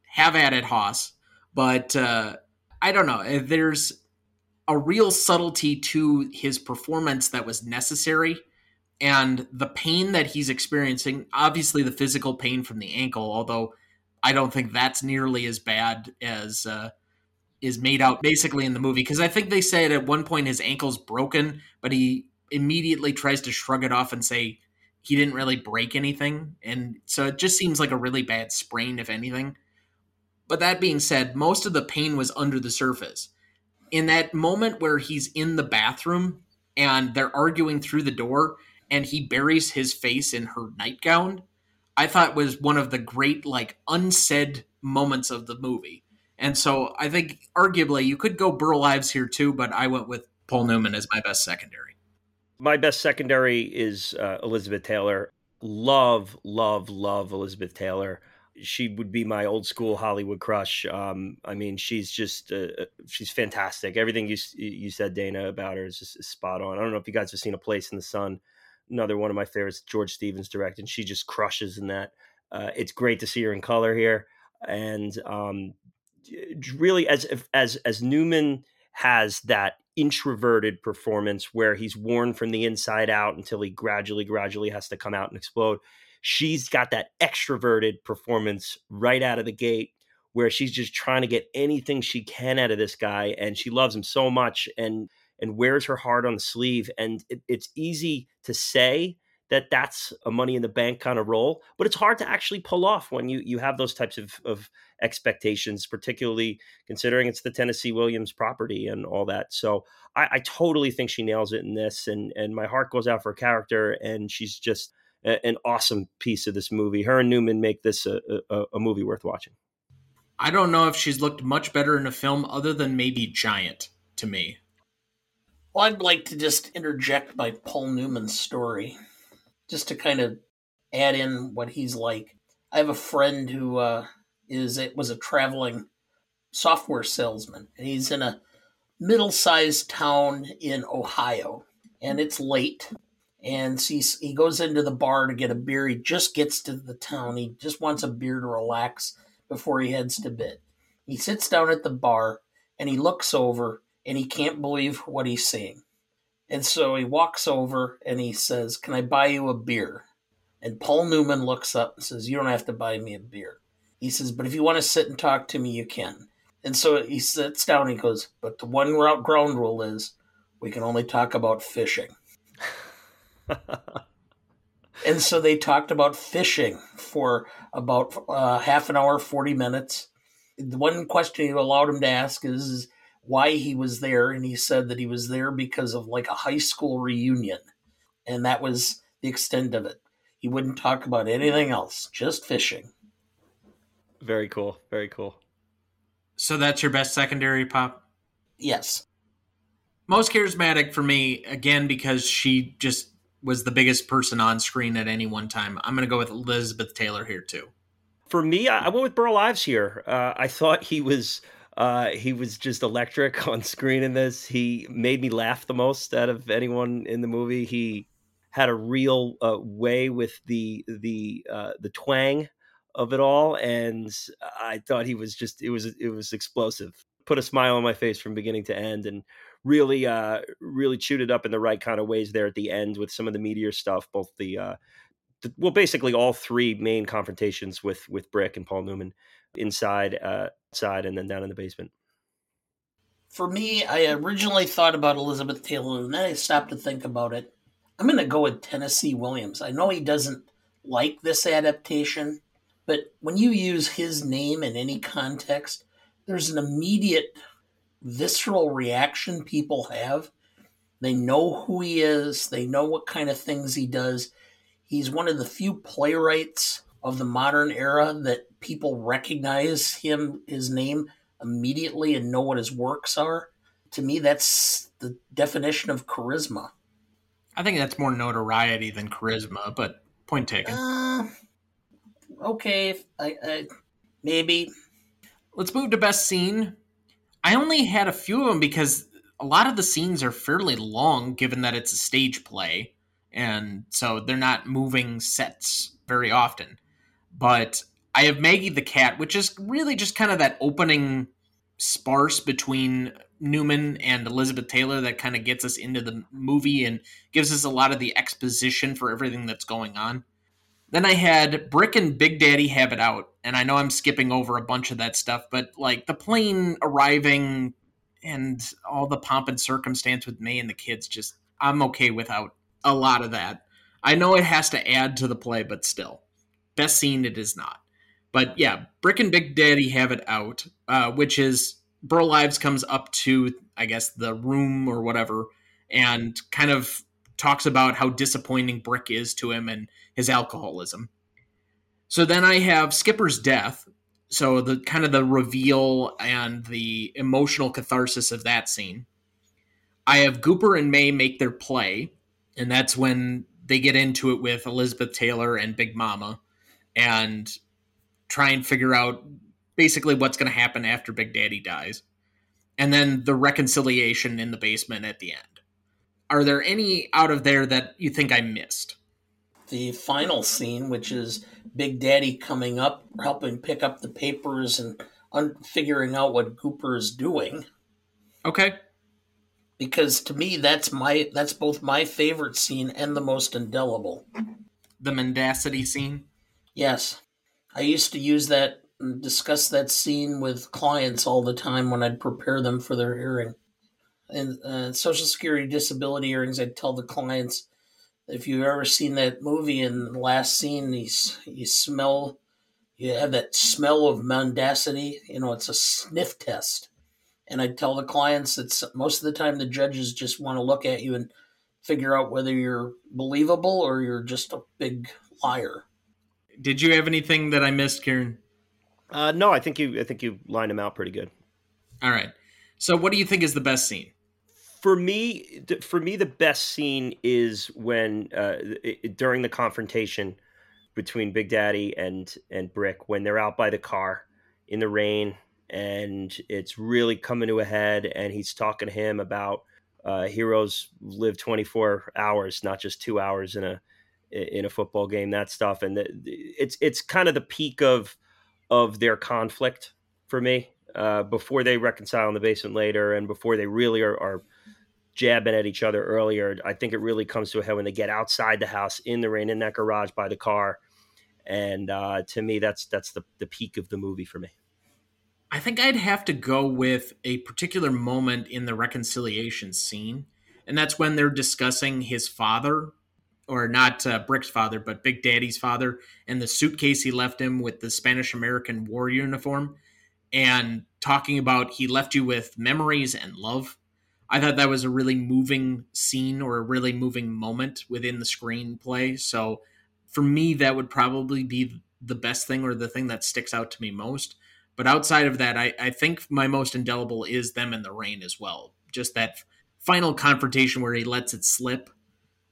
have at it, Hoss. But uh, I don't know. There's a real subtlety to his performance that was necessary. And the pain that he's experiencing, obviously the physical pain from the ankle, although I don't think that's nearly as bad as uh, is made out basically in the movie. Because I think they said at one point his ankle's broken, but he immediately tries to shrug it off and say he didn't really break anything. And so it just seems like a really bad sprain, if anything. But that being said, most of the pain was under the surface. In that moment where he's in the bathroom and they're arguing through the door and he buries his face in her nightgown, I thought was one of the great, like, unsaid moments of the movie. And so I think arguably you could go Burl Ives here too, but I went with Paul Newman as my best secondary. My best secondary is uh, Elizabeth Taylor. Love, love, love Elizabeth Taylor. She would be my old school Hollywood crush. Um, I mean, she's just uh, uh she's fantastic. Everything you you said, Dana, about her is just is spot on. I don't know if you guys have seen A Place in the Sun. Another one of my favorites, George Stevens directed. She just crushes in that. Uh, it's great to see her in color here, and um, really, as as as Newman has that introverted performance where he's worn from the inside out until he gradually, gradually has to come out and explode. She's got that extroverted performance right out of the gate where she's just trying to get anything she can out of this guy and she loves him so much and and wears her heart on the sleeve and it, it's easy to say that that's a money in the bank kind of role but it's hard to actually pull off when you you have those types of, of expectations particularly considering it's the tennessee williams property and all that. So I, I, totally think she nails it in this and and my heart goes out for a character and she's just a, an awesome piece of this movie. Her and newman make this a, a, a movie worth watching. I don't know if she's looked much better in a film other than maybe giant to me well, I'd like to just interject my Paul Newman story just to kind of add in what he's like. I have a friend who uh, is it was a traveling software salesman, and he's in a middle-sized town in Ohio, and it's late. And he, he goes into the bar to get a beer. He just gets to the town. He just wants a beer to relax before he heads to bed. He sits down at the bar and he looks over and he can't believe what he's seeing. And so he walks over and he says, Can I buy you a beer? And Paul Newman looks up and says, You don't have to buy me a beer. He says, But if you want to sit and talk to me, you can. And so he sits down and he goes, But the one ground rule is we can only talk about fishing. and so they talked about fishing for about uh, half an hour, 40 minutes. The one question he allowed him to ask is, is why he was there, and he said that he was there because of like a high school reunion, and that was the extent of it. He wouldn't talk about anything else, just fishing. Very cool. Very cool. So that's your best secondary pop? Yes. Most charismatic for me, again, because she just was the biggest person on screen at any one time. I'm going to go with Elizabeth Taylor here, too. For me, I went with Burl Ives here. Uh, I thought he was uh, he was just electric on screen in this. He made me laugh the most out of anyone in the movie. He had a real uh, way with the the uh, the twang of it all, and I thought he was just it was it was explosive. Put a smile on my face from beginning to end, and really uh, really chewed it up in the right kind of ways there at the end with some of the meteor stuff, both the uh, well, basically all three main confrontations with with Brick and Paul Newman inside, uh, outside, and then down in the basement. For me, I originally thought about Elizabeth Taylor, and then I stopped to think about it. I'm going to go with Tennessee Williams. I know he doesn't like this adaptation, But when you use his name in any context, there's an immediate visceral reaction people have. They know who he is, they know what kind of things he does. He's one of the few playwrights of the modern era that people recognize him, his name immediately and know what his works are. To me, that's the definition of charisma. I think that's more notoriety than charisma, but point taken. Uh, okay, I, I, maybe. Let's move to best scene. I only had a few of them because a lot of the scenes are fairly long, given that it's a stage play, and so they're not moving sets very often. But I have Maggie the cat, which is really just kind of that opening sparse between Newman and Elizabeth Taylor that kind of gets us into the movie and gives us a lot of the exposition for everything that's going on. Then I had Brick and Big Daddy have it out, and I know I'm skipping over a bunch of that stuff, but like the plane arriving and all the pomp and circumstance with Mae and the kids, just I'm okay without a lot of that. I know it has to add to the play, but still, best scene it is not. But yeah, Brick and Big Daddy have it out, uh, which is Burl Ives comes up to I guess the room or whatever, and kind of talks about how disappointing Brick is to him and his alcoholism. So then I have Skipper's death. So the kind of the reveal and the emotional catharsis of that scene. I have Gooper and Mae make their play, and that's when they get into it with Elizabeth Taylor and Big Mama and try and figure out basically what's going to happen after Big Daddy dies. And then the reconciliation in the basement at the end. Are there any out of there that you think I missed? The final scene, which is Big Daddy coming up, helping pick up the papers and un- figuring out what Gooper is doing. Okay. Because to me, that's my that's both my favorite scene and the most indelible. The mendacity scene. Yes, I used to use that and discuss that scene with clients all the time when I'd prepare them for their hearing and uh, Social Security disability hearings, I'd tell the clients if you've ever seen that movie in the last scene, you, you smell, you have that smell of mendacity. You know, it's a sniff test. And I'd tell the clients that most of the time the judges just want to look at you and figure out whether you're believable or you're just a big liar. Did you have anything that I missed, Kieran? Uh, no, I think you. I think you lined them out pretty good. All right. So, what do you think is the best scene? for me, for me, the best scene is when uh, during the confrontation between Big Daddy and and Brick when they're out by the car in the rain and it's really coming to a head and he's talking to him about uh, heroes live 24 hours not just two hours in a in a football game that stuff and it's it's kind of the peak of of their conflict for me uh, before they reconcile in the basement later and before they really are, are jabbing at each other earlier. I think it really comes to a head when they get outside the house in the rain in that garage by the car. And uh, to me, that's that's the the peak of the movie for me. I think I'd have to go with a particular moment in the reconciliation scene, and that's when they're discussing his father, or not uh, Brick's father, but Big Daddy's father, and the suitcase he left him with the Spanish American war uniform, and talking about he left you with memories and love I thought that was a really moving scene or a really moving moment within the screenplay. So for me, that would probably be the best thing or the thing that sticks out to me most. But outside of that, I, I think my most indelible is them in the rain as well. Just that final confrontation where he lets it slip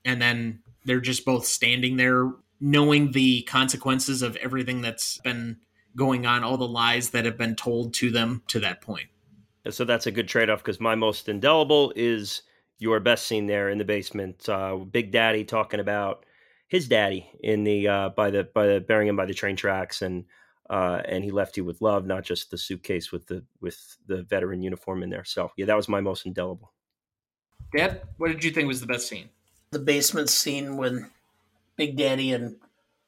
and then they're just both standing there knowing the consequences of everything that's been going on, all the lies that have been told to them to that point so that's a good trade off because my most indelible is your best scene there in the basement. Uh, Big Daddy talking about his daddy in the uh, by the by the burying him by the train tracks and uh, and he left you with love, not just the suitcase with the with the veteran uniform in there. So yeah, that was my most indelible. Dad, what did you think was the best scene? The basement scene when Big Daddy and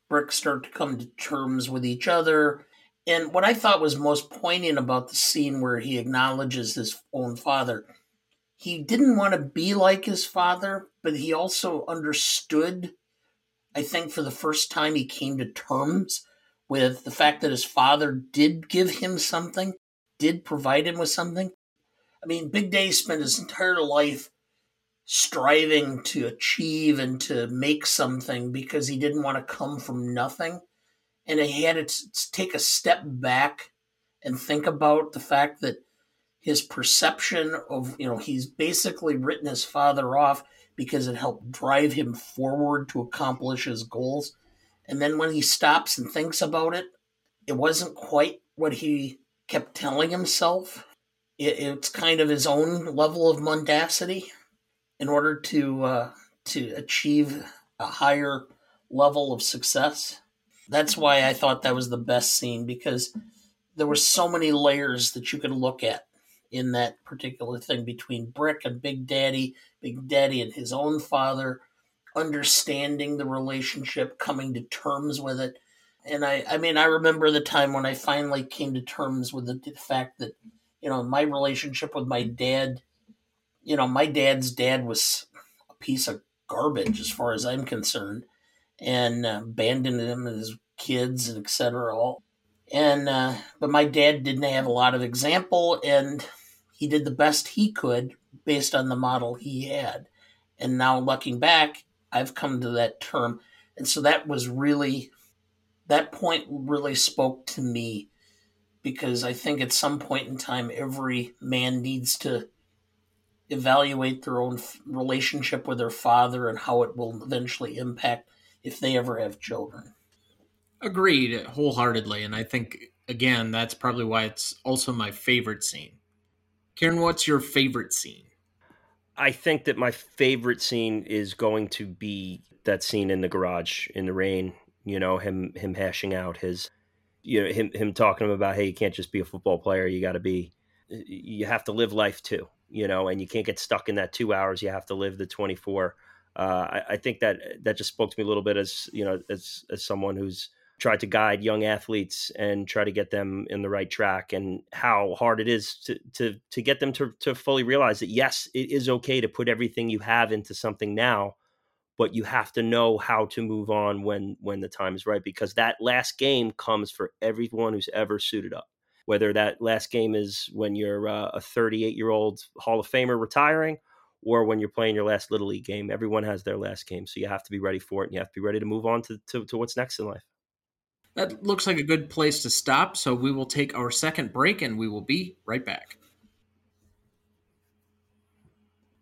Brick start to come to terms with each other and what I thought was most poignant about the scene where he acknowledges his own father, he didn't want to be like his father, but he also understood, I think, for the first time he came to terms with the fact that his father did give him something, did provide him with something. I mean, Big Daddy spent his entire life striving to achieve and to make something because he didn't want to come from nothing. And he had to take a step back and think about the fact that his perception of, you know, he's basically written his father off because it helped drive him forward to accomplish his goals. And then when he stops and thinks about it, it wasn't quite what he kept telling himself. It, it's kind of his own level of mendacity in order to uh, to achieve a higher level of success. That's why I thought that was the best scene because there were so many layers that you could look at in that particular thing between Brick and Big Daddy, Big Daddy and his own father, understanding the relationship, coming to terms with it. And I, I mean, I remember the time when I finally came to terms with the, the fact that, you know, my relationship with my dad, you know, my dad's dad was a piece of garbage as far as I'm concerned, and uh, abandoned him and his kids and etc. All, and uh, but my dad didn't have a lot of example, and he did the best he could based on the model he had. And now looking back, I've come to that term. And so that was really, that point really spoke to me because I think at some point in time, every man needs to evaluate their own relationship with their father and how it will eventually impact if they ever have children. Agreed wholeheartedly. And I think, again, that's probably why it's also my favorite scene. Kieran, what's your favorite scene? I think that my favorite scene is going to be that scene in the garage in the rain. You know, him him hashing out his, you know, him him talking him about, hey, you can't just be a football player. You got to be, you have to live life too. You know, and you can't get stuck in that two hours. You have to live the twenty four. Uh, I, I think that that just spoke to me a little bit as you know, as as someone who's tried to guide young athletes and try to get them in the right track and how hard it is to to to get them to to fully realize that yes it is okay to put everything you have into something now but you have to know how to move on when when the time is right because that last game comes for everyone who's ever suited up whether that last game is when you're uh, a 38 year old hall of famer retiring or when you're playing your last little league game everyone has their last game so you have to be ready for it and you have to be ready to move on to, to, to what's next in life that looks like a good place to stop, so we will take our second break and we will be right back.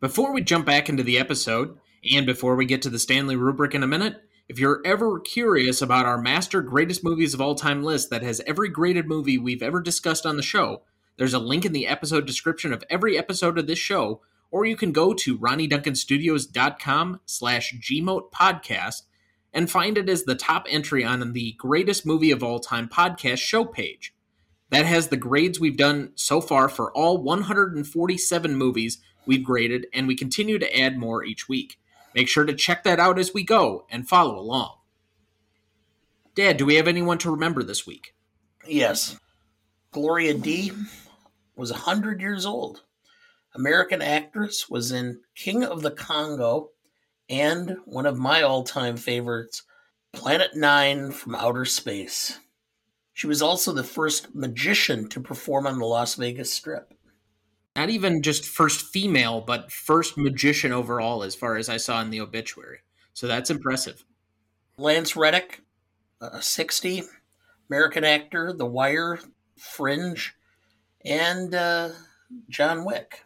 Before we jump back into the episode, and before we get to the Stanley rubric in a minute, if you're ever curious about our master greatest movies of all time list that has every graded movie we've ever discussed on the show, there's a link in the episode description of every episode of this show, or you can go to ronnyduncanstudios.com slash gmoat podcast and find it as the top entry on the greatest movie of all time podcast show page. That has the grades we've done so far for all 147 movies we've graded, and we continue to add more each week. Make sure to check that out as we go and follow along. Dad, do we have anyone to remember this week? Yes. Gloria Dea was 100 years old. American actress was in King of the Congo and one of my all time favorites, Plan Nine from Outer Space. She was also the first magician to perform on the Las Vegas Strip. Not even just first female, but first magician overall, as far as I saw in the obituary. So that's impressive. Lance Reddick, uh, 60, American actor, The Wire, Fringe, and uh, John Wick.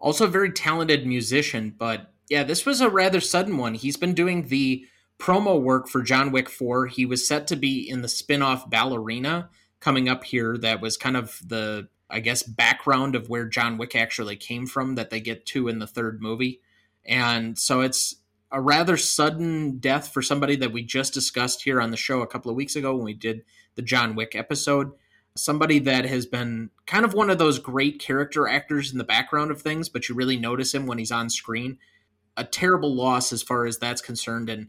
Also, a very talented musician, but yeah, this was a rather sudden one. He's been doing the promo work for John Wick 4. He was set to be in the spin-off Ballerina coming up here that was kind of the I guess background of where John Wick actually came from that they get to in the third movie. And so it's a rather sudden death for somebody that we just discussed here on the show a couple of weeks ago when we did the John Wick episode. Somebody that has been kind of one of those great character actors in the background of things, but you really notice him when he's on screen a terrible loss as far as that's concerned. And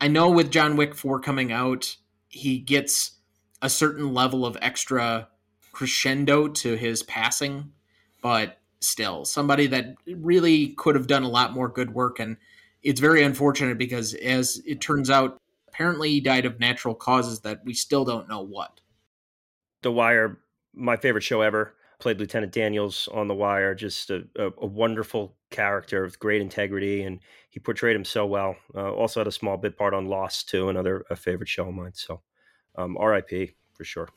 I know with John Wick 4 coming out, he gets a certain level of extra crescendo to his passing, but still, somebody that really could have done a lot more good work. And it's very unfortunate because, as it turns out, apparently he died of natural causes that we still don't know what. The Wire, my favorite show ever. Played Lieutenant Daniels on The Wire, just a, a, a wonderful character with great integrity, and he portrayed him so well. Uh, also had a small bit part on Lost too, another a favorite show of mine. So, um, R.I.P. for sure.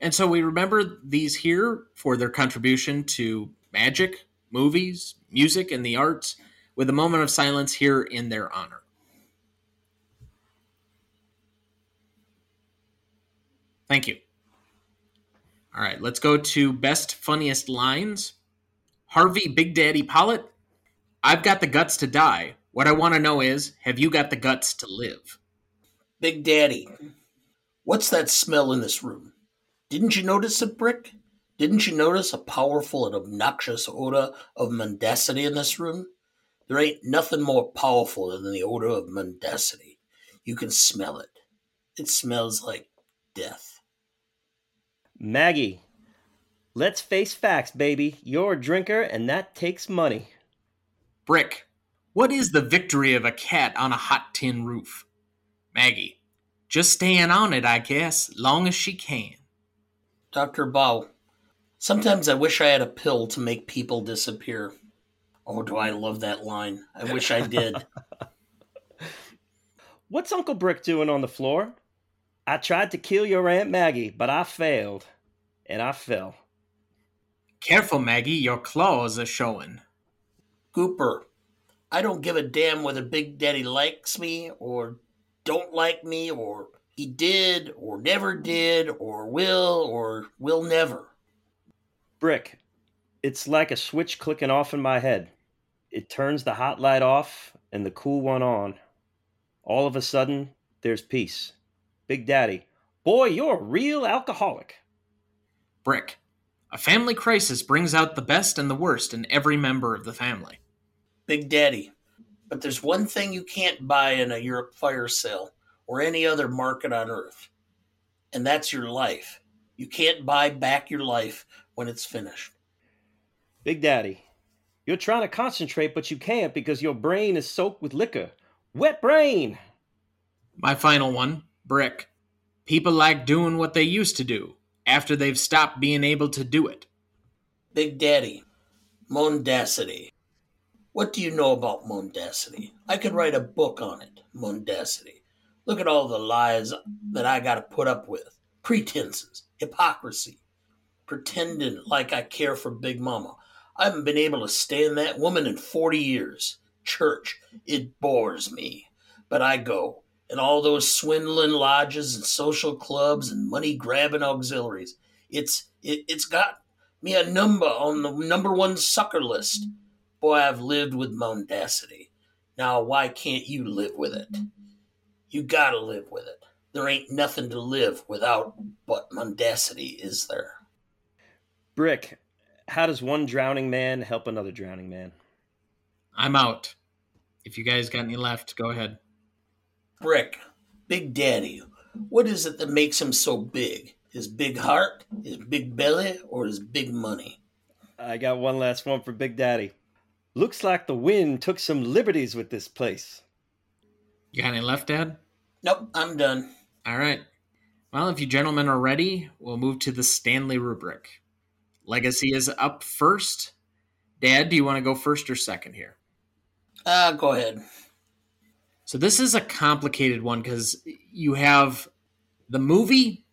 And so we remember these here for their contribution to magic, movies, music, and the arts, with a moment of silence here in their honor. Thank you. All right, let's go to best funniest lines. Harvey Big Daddy Pollitt, I've got the guts to die. What I want to know is, have you got the guts to live? Big Daddy, what's that smell in this room? Didn't you notice it, Brick? Didn't you notice a powerful and obnoxious odor of mendacity in this room? There ain't nothing more powerful than the odor of mendacity. You can smell it. It smells like death. Maggie, let's face facts, baby. You're a drinker, and that takes money. Brick, what is the victory of a cat on a hot tin roof? Maggie, just staying on it, I guess, long as she can. Dr. Baugh, sometimes I wish I had a pill to make people disappear. Oh, do I love that line? I wish I did. What's Uncle Brick doing on the floor? I tried to kill your Aunt Maggie, but I failed. And I fell. Careful, Maggie, your claws are showing. Gooper, I don't give a damn whether Big Daddy likes me or don't like me or he did or never did or will or will never. Brick, it's like a switch clicking off in my head. It turns the hot light off and the cool one on. All of a sudden, there's peace. Big Daddy, boy, you're a real alcoholic. Brick, a family crisis brings out the best and the worst in every member of the family. Big Daddy, but there's one thing you can't buy in a Europe fire sale or any other market on earth, and that's your life. You can't buy back your life when it's finished. Big Daddy, you're trying to concentrate, but you can't because your brain is soaked with liquor. Wet brain! My final one Brick. People like doing what they used to do after they've stopped being able to do it. Big Daddy, Mendacity. What do you know about Mendacity? I could write a book on it, Mendacity. Look at all the lies that I got to put up with pretenses, hypocrisy, pretending like I care for Big Mama. I haven't been able to stand that woman in 40 years. Church, it bores me. But I go, and all those swindling lodges and social clubs and money grabbing auxiliaries. It's it, it's got me a number on the number one sucker list. Boy, I've lived with mendacity. Now, why can't you live with it? You gotta live with it. There ain't nothing to live without but mendacity, is there? Brick, how does one drowning man help another drowning man? I'm out. If you guys got any left, go ahead. Brick, Big Daddy, what is it that makes him so big? His big heart, his big belly, or his big money? I got one last one for Big Daddy. Looks like the wind took some liberties with this place. You got any left, Dad? Nope, I'm done. All right. Well, if you gentlemen are ready, we'll move to the Stanley rubric. Legacy is up first. Dad, do you want to go first or second here? Uh, go ahead. So this is a complicated one because you have the movie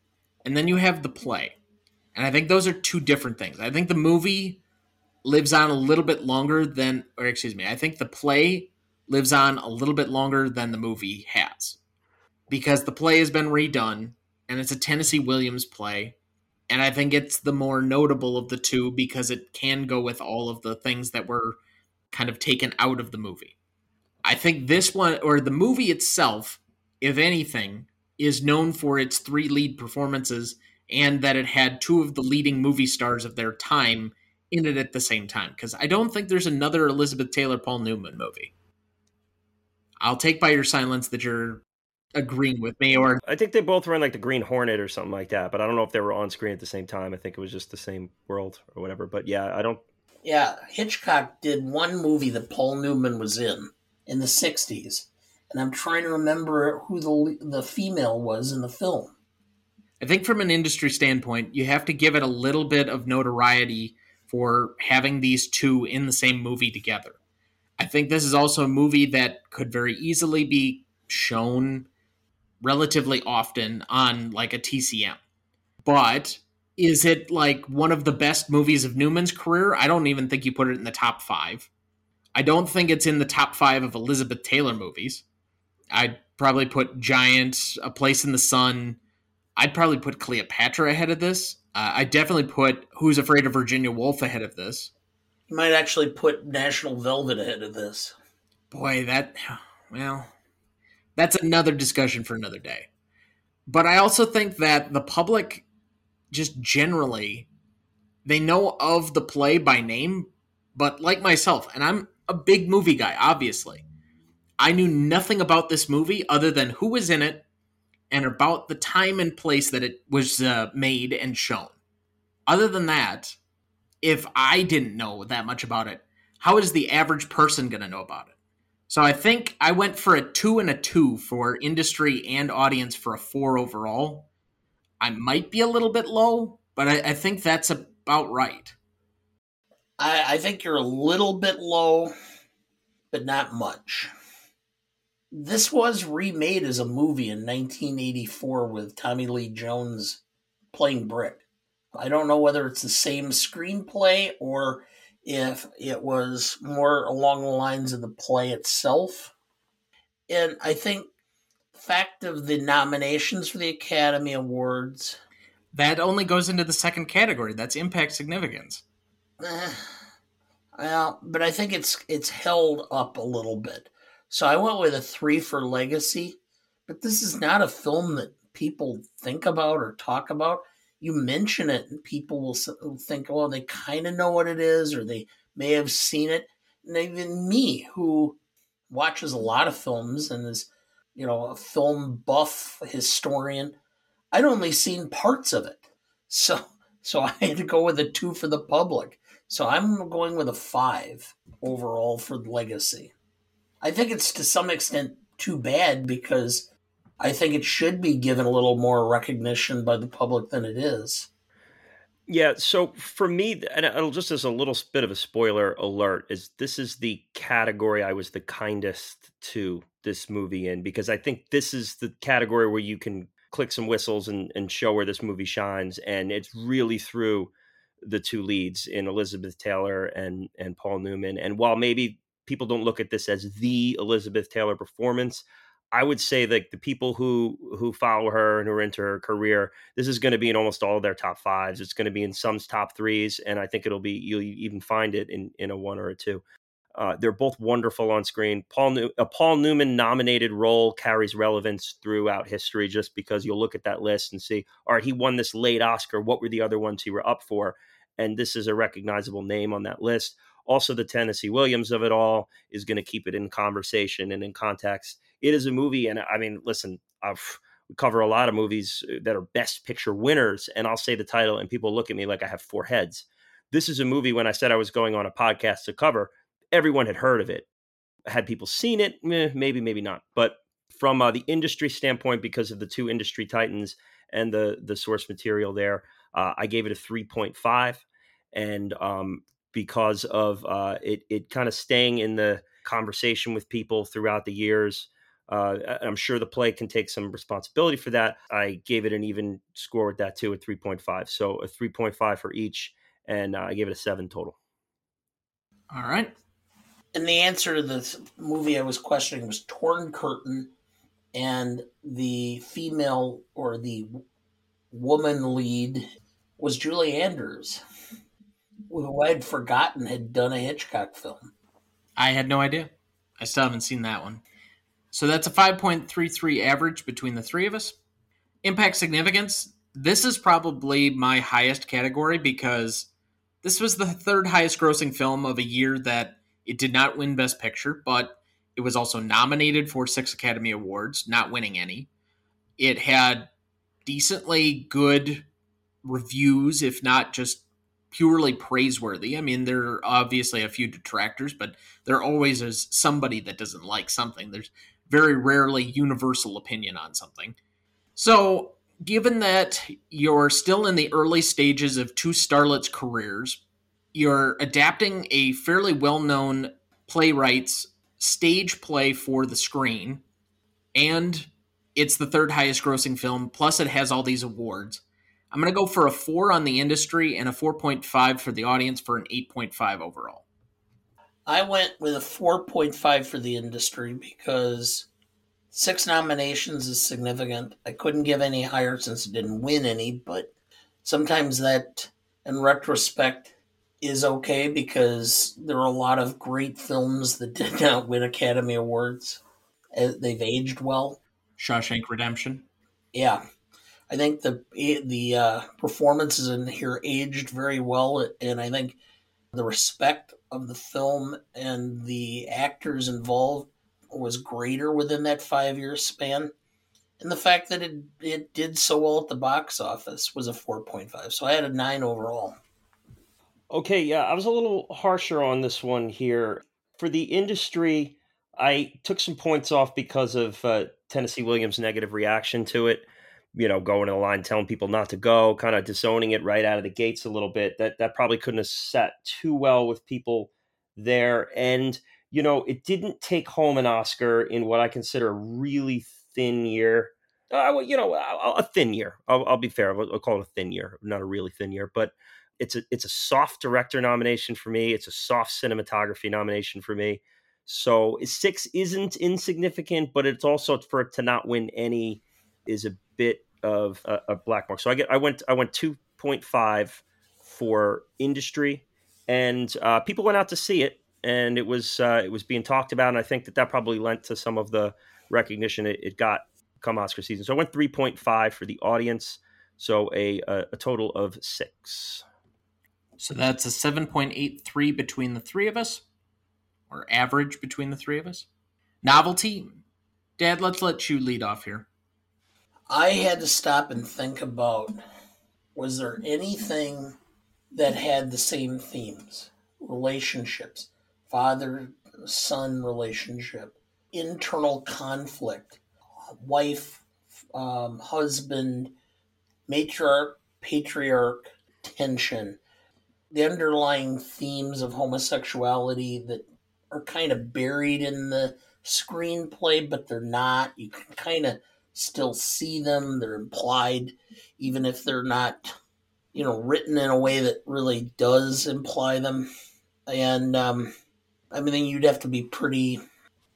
and then you have the play. And I think those are two different things. I think the movie lives on a little bit longer than or excuse me, I think the play lives on a little bit longer than the movie has. Because the play has been redone and it's a Tennessee Williams play. And I think it's the more notable of the two because it can go with all of the things that were kind of taken out of the movie. I think this one, or the movie itself, if anything, is known for its three lead performances and that it had two of the leading movie stars of their time in it at the same time. Because I don't think there's another Elizabeth Taylor Paul Newman movie. I'll take by your silence that you're agreeing with me or I think they both were in like the Green Hornet or something like that, but I don't know if they were on screen at the same time. I think it was just the same world or whatever. But yeah, I don't Yeah, Hitchcock did one movie that Paul Newman was in in the 60s and I'm trying to remember who the the female was in the film. I think from an industry standpoint, you have to give it a little bit of notoriety for having these two in the same movie together. I think this is also a movie that could very easily be shown relatively often on like a TCM. But is it like one of the best movies of Newman's career? I don't even think you put it in the top five. I don't think it's in the top five of Elizabeth Taylor movies. I'd probably put Giant, A Place in the Sun. I'd probably put Cleopatra ahead of this. Uh, I definitely put Who's Afraid of Virginia Woolf ahead of this. You might actually put National Velvet ahead of this. Boy, that well, that's another discussion for another day. But I also think that the public just generally they know of the play by name, but like myself, and I'm a big movie guy, obviously. I knew nothing about this movie other than who was in it and about the time and place that it was uh, made and shown. Other than that, if I didn't know that much about it, how is the average person going to know about it? So I think I went for a two and a two for industry and audience for a four overall. I might be a little bit low, but I, I think that's about right. I, I think you're a little bit low, but not much. This was remade as a movie in 1984 with Tommy Lee Jones playing Brick. I don't know whether it's the same screenplay or if it was more along the lines of the play itself. And I think fact of the nominations for the Academy Awards. That only goes into the second category. That's impact significance. Eh, well, but I think it's it's held up a little bit. So I went with a three for Legacy. But this is not a film that people think about or talk about you mention it and people will think, well, they kind of know what it is or they may have seen it. And even me, who watches a lot of films and is, you know, a film buff historian, I'd only seen parts of it. So, so I had to go with a two for the public. So I'm going with a five overall for Legacy. I think it's to some extent too bad because I think it should be given a little more recognition by the public than it is. Yeah, so for me, and it'll just as a little bit of a spoiler alert, is this is the category I was the kindest to this movie in because I think this is the category where you can click some whistles and, and show where this movie shines, and it's really through the two leads in Elizabeth Taylor and and Paul Newman. And while maybe people don't look at this as the Elizabeth Taylor performance, I would say that the people who who follow her and who are into her career, this is going to be in almost all of their top fives. It's going to be in some top threes, and I think it'll be you'll even find it in in a one or a two. Uh, they're both wonderful on screen. Paul New- a Paul Newman nominated role carries relevance throughout history, just because you'll look at that list and see, all right, he won this late Oscar. What were the other ones he were up for? And this is a recognizable name on that list. Also, the Tennessee Williams of it all is going to keep it in conversation and in context it is a movie, and I mean, listen, I've we cover a lot of movies uh, that are best picture winners, and I'll say the title, and people look at me like I have four heads. This is a movie. When I said I was going on a podcast to cover, everyone had heard of it. Had people seen it? Eh, maybe, maybe not. But from uh, the industry standpoint, because of the two industry titans and the the source material there, uh, I gave it a three point five, and um, because of uh, it, it kind of staying in the conversation with people throughout the years uh, I'm sure the play can take some responsibility for that. I gave it an even score with that too, a 3.5. So a 3.5 for each, and uh, I gave it a seven total. All right. And the answer to this movie I was questioning was Torn Curtain, and the female or the woman lead was Julie Andrews, who I had forgotten had done a Hitchcock film. I had no idea. I still haven't seen that one. So that's a 5.33 average between the three of us. Impact significance. This is probably my highest category because this was the third highest grossing film of a year that it did not win Best Picture, but it was also nominated for six Academy Awards, not winning any. It had decently good reviews, if not just purely praiseworthy. I mean, there are obviously a few detractors, but there always is somebody that doesn't like something. There's very rarely universal opinion on something. So, given that you're still in the early stages of two starlets' careers, you're adapting a fairly well known playwright's stage play for the screen, and it's the third highest grossing film, plus it has all these awards. I'm going to go for a 4 on the industry and a 4.5 for the audience for an 8.5 overall. I went with a 4.5 for the industry because six nominations is significant. I couldn't give any higher since it didn't win any, but sometimes that, in retrospect, is okay because there are a lot of great films that did not win Academy Awards. Uh, they've aged well. Shawshank Redemption. Yeah, I think the the uh, performances in here aged very well, and I think the respect of the film and the actors involved was greater within that five year span. And the fact that it it did so well at the box office was a four point five. So I had a nine overall. Okay, yeah, I was a little harsher on this one here. For the industry, I took some points off because of uh, Tennessee Williams' negative reaction to it. You know, going to the line, telling people not to go, kind of disowning it right out of the gates a little bit. That that probably couldn't have sat too well with people there. And you know, it didn't take home an Oscar in what I consider a really thin year. Uh, you know, a, thin year. I'll, I'll, be fair. I'll, I'll call it a thin year, not a really thin year. But it's a it's a soft director nomination for me. It's a soft cinematography nomination for me. So six isn't insignificant, but it's also for it to not win any is a bit of a, a black mark. So I get I went I went two point five for industry, and uh, people went out to see it, and it was uh, it was being talked about, and I think that that probably lent to some of the recognition it, it got come Oscar season. So I went three point five for the audience, so a, a a total of six. So that's a 7.83 between the three of us, or average between the three of us. Novelty. Dad, let's let you lead off here. I had to stop and think about was there anything that had the same themes? Relationships, father son relationship, internal conflict, wife, um, husband, matriarch, patriarch tension the underlying themes of homosexuality that are kind of buried in the screenplay, but they're not. You can kind of still see them. They're implied, even if they're not, you know, written in a way that really does imply them. And um, I mean, you'd have to be pretty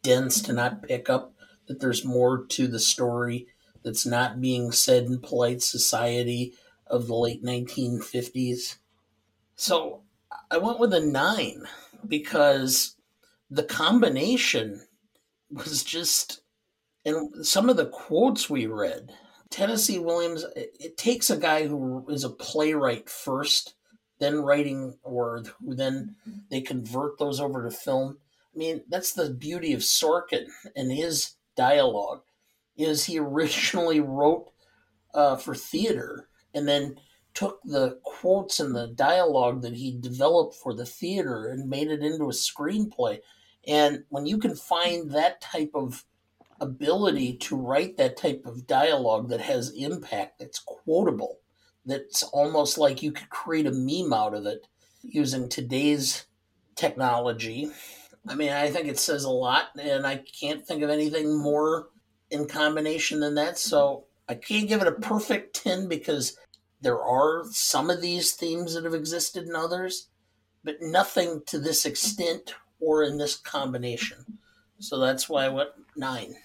dense to not pick up that there's more to the story that's not being said in polite society of the late 1950s. So I went with a nine because the combination was just, and some of the quotes we read, Tennessee Williams, it, it takes a guy who is a playwright first, then writing, or who then they convert those over to film. I mean, that's the beauty of Sorkin and his dialogue is he originally wrote uh, for theater and then took the quotes and the dialogue that he developed for the theater and made it into a screenplay. And when you can find that type of ability to write that type of dialogue that has impact, that's quotable, that's almost like you could create a meme out of it using today's technology. I mean, I think it says a lot, and I can't think of anything more in combination than that. So I can't give it a perfect 10 because there are some of these themes that have existed in others, but nothing to this extent or in this combination. So that's why I went nine.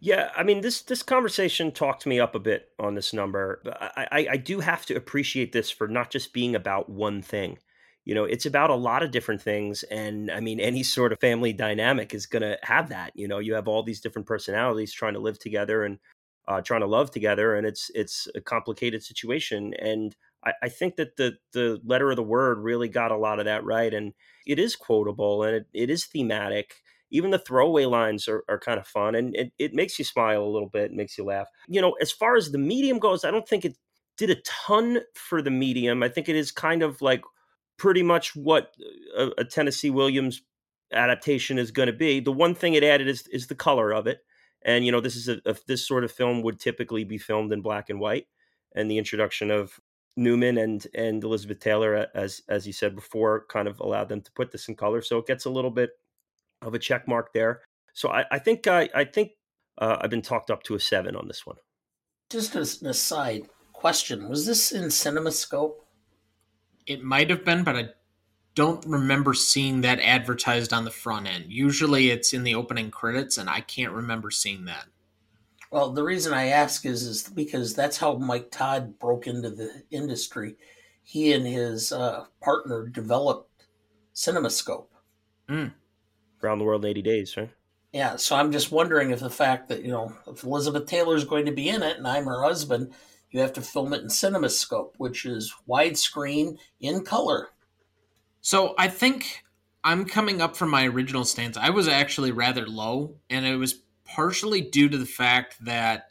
Yeah, I mean this this conversation talked me up a bit on this number. I, I, I do have to appreciate this for not just being about one thing. You know, it's about a lot of different things, and I mean, any sort of family dynamic is going to have that. You know, you have all these different personalities trying to live together and uh, trying to love together, and it's it's a complicated situation. And I, I, think that the the letter of the word really got a lot of that right, and it is quotable and it, it is thematic. Even the throwaway lines are, are kind of fun, and it, it makes you smile a little bit, makes you laugh. You know, as far as the medium goes, I don't think it did a ton for the medium. I think it is kind of like pretty much what uh, a, a Tennessee Williams adaptation is going to be. The one thing it added is is the color of it, and you know this is a, a this sort of film would typically be filmed in black and white, and the introduction of Newman and and Elizabeth Taylor, as as you said before, kind of allowed them to put this in color. So it gets a little bit of a check mark there. So I, I think I, I think uh, I've been talked up to a seven on this one. Just as an aside question: Was this in CinemaScope? It might have been, but I don't remember seeing that advertised on the front end. Usually, it's in the opening credits, and I can't remember seeing that. Well, the reason I ask is is because that's how Mike Todd broke into the industry. He and his uh, partner developed CinemaScope. Mm. Around the world in 80 days, right? Yeah, so I'm just wondering if the fact that, you know, if Elizabeth Taylor's going to be in it and I'm her husband, you have to film it in CinemaScope, which is widescreen in color. So I think I'm coming up from my original stance. I was actually rather low, and it was partially due to the fact that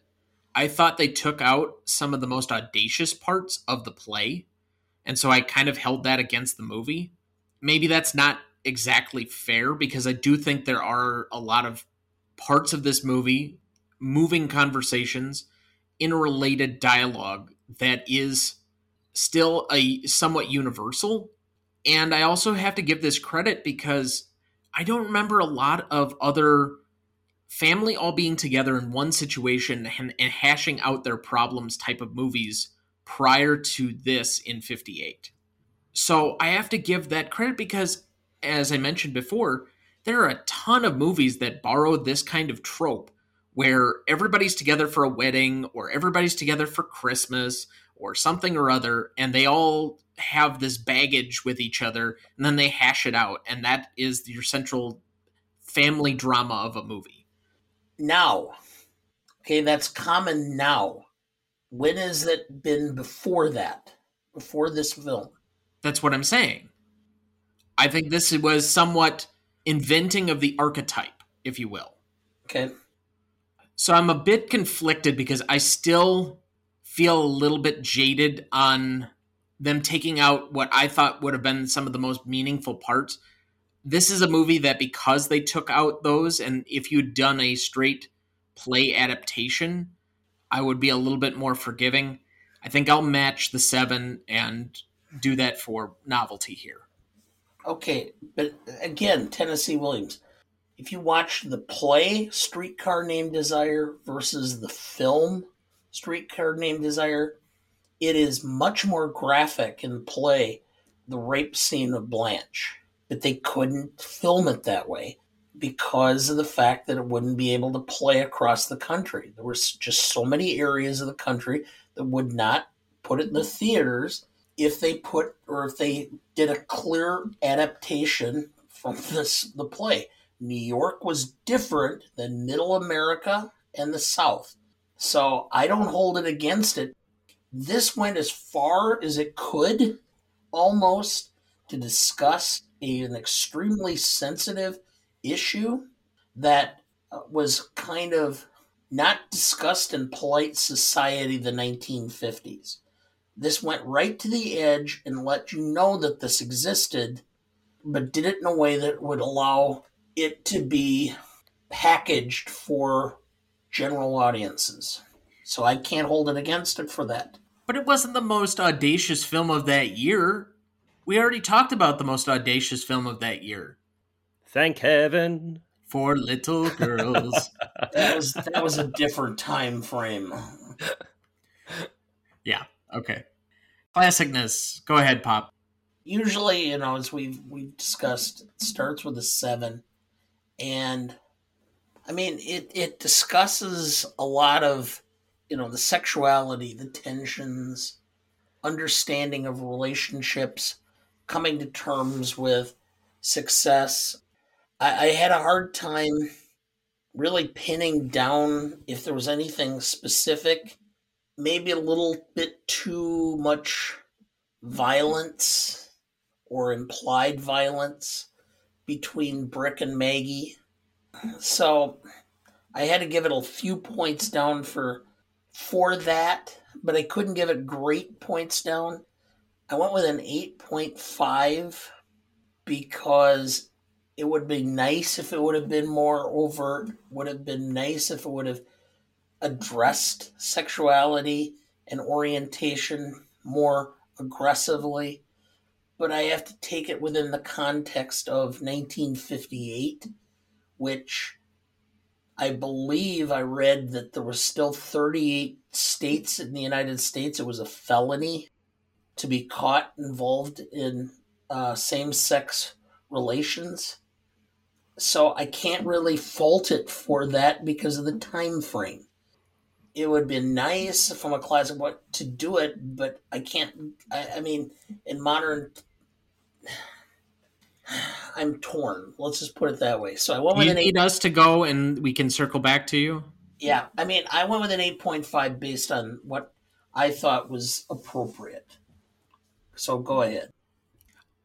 I thought they took out some of the most audacious parts of the play. And so I kind of held that against the movie. Maybe that's not exactly fair because I do think there are a lot of parts of this movie, moving conversations, interrelated dialogue that is still a somewhat universal. And I also have to give this credit because I don't remember a lot of other family all being together in one situation and, and hashing out their problems type of movies prior to this in 58. So I have to give that credit because, as I mentioned before, there are a ton of movies that borrow this kind of trope where everybody's together for a wedding or everybody's together for Christmas or something or other, and they all have this baggage with each other, and then they hash it out, and that is your central family drama of a movie now. Okay, that's common now. When has it been before that? Before this film? That's what I'm saying. I think this was somewhat inventing of the archetype, if you will. Okay. So I'm a bit conflicted because I still feel a little bit jaded on them taking out what I thought would have been some of the most meaningful parts this is a movie that because they took out those, and if you'd done a straight play adaptation, I would be a little bit more forgiving. I think I'll match the seven and do that for novelty here. Okay, but again, Tennessee Williams, if you watch the play Streetcar Named Desire versus the film Streetcar Named Desire, it is much more graphic in play, the rape scene of Blanche but they couldn't film it that way because of the fact that it wouldn't be able to play across the country. There were just so many areas of the country that would not put it in the theaters if they put or if they did a clear adaptation from this the play. New York was different than Middle America and the South. So I don't hold it against it. This went as far as it could almost to discuss an extremely sensitive issue that uh, was kind of not discussed in polite society the 1950s. This went right to the edge and let you know that this existed, but did it in a way that would allow it to be packaged for general audiences. So I can't hold it against it for that. But it wasn't the most audacious film of that year. We already talked about the most audacious film of that year. Thank heaven for little girls. that was that was a different time frame. Yeah. Okay. Classicness. Go ahead, Pop. Usually, you know, as we've we've discussed, it starts with a seven, and I mean, it it discusses a lot of, you know, the sexuality, the tensions, understanding of relationships, coming to terms with success. I, I had a hard time really pinning down if there was anything specific. Maybe a little bit too much violence or implied violence between Brick and Maggie. So I had to give it a few points down for for that, but I couldn't give it great points down. I went with an 8.5 because It would be nice if it would have been more overt. Would have been nice if it would have addressed sexuality and orientation more aggressively. But I have to take it within the context of 1958, which I believe I read that there was still 38 states in the United States. It was a felony to be caught involved in uh, same sex relations. So I can't really fault it for that because of the time frame. It would be nice from a classic what to do it, but I can't. I, I mean, in modern, I'm torn. Let's just put it that way. So I went with You an eight. need us to go, and we can circle back to you. Yeah, I mean, I went with an 8.5 based on what I thought was appropriate. So go ahead.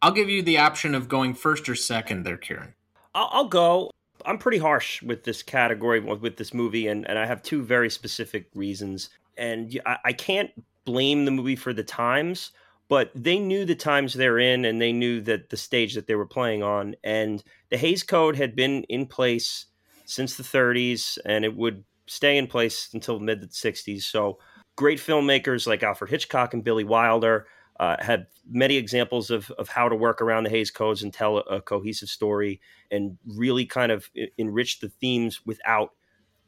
I'll give you the option of going first or second there, Kieran. I'll, I'll go. I'm pretty harsh with this category with this movie, and, and I have two very specific reasons. And I can't blame the movie for the times, but they knew the times they're in, and they knew that the stage that they were playing on, and the Hays Code had been in place since the 30s, and it would stay in place until the mid 60s. So great filmmakers like Alfred Hitchcock and Billy Wilder uh, had many examples of, of how to work around the Hays codes and tell a, cohesive story and really kind of enrich the themes without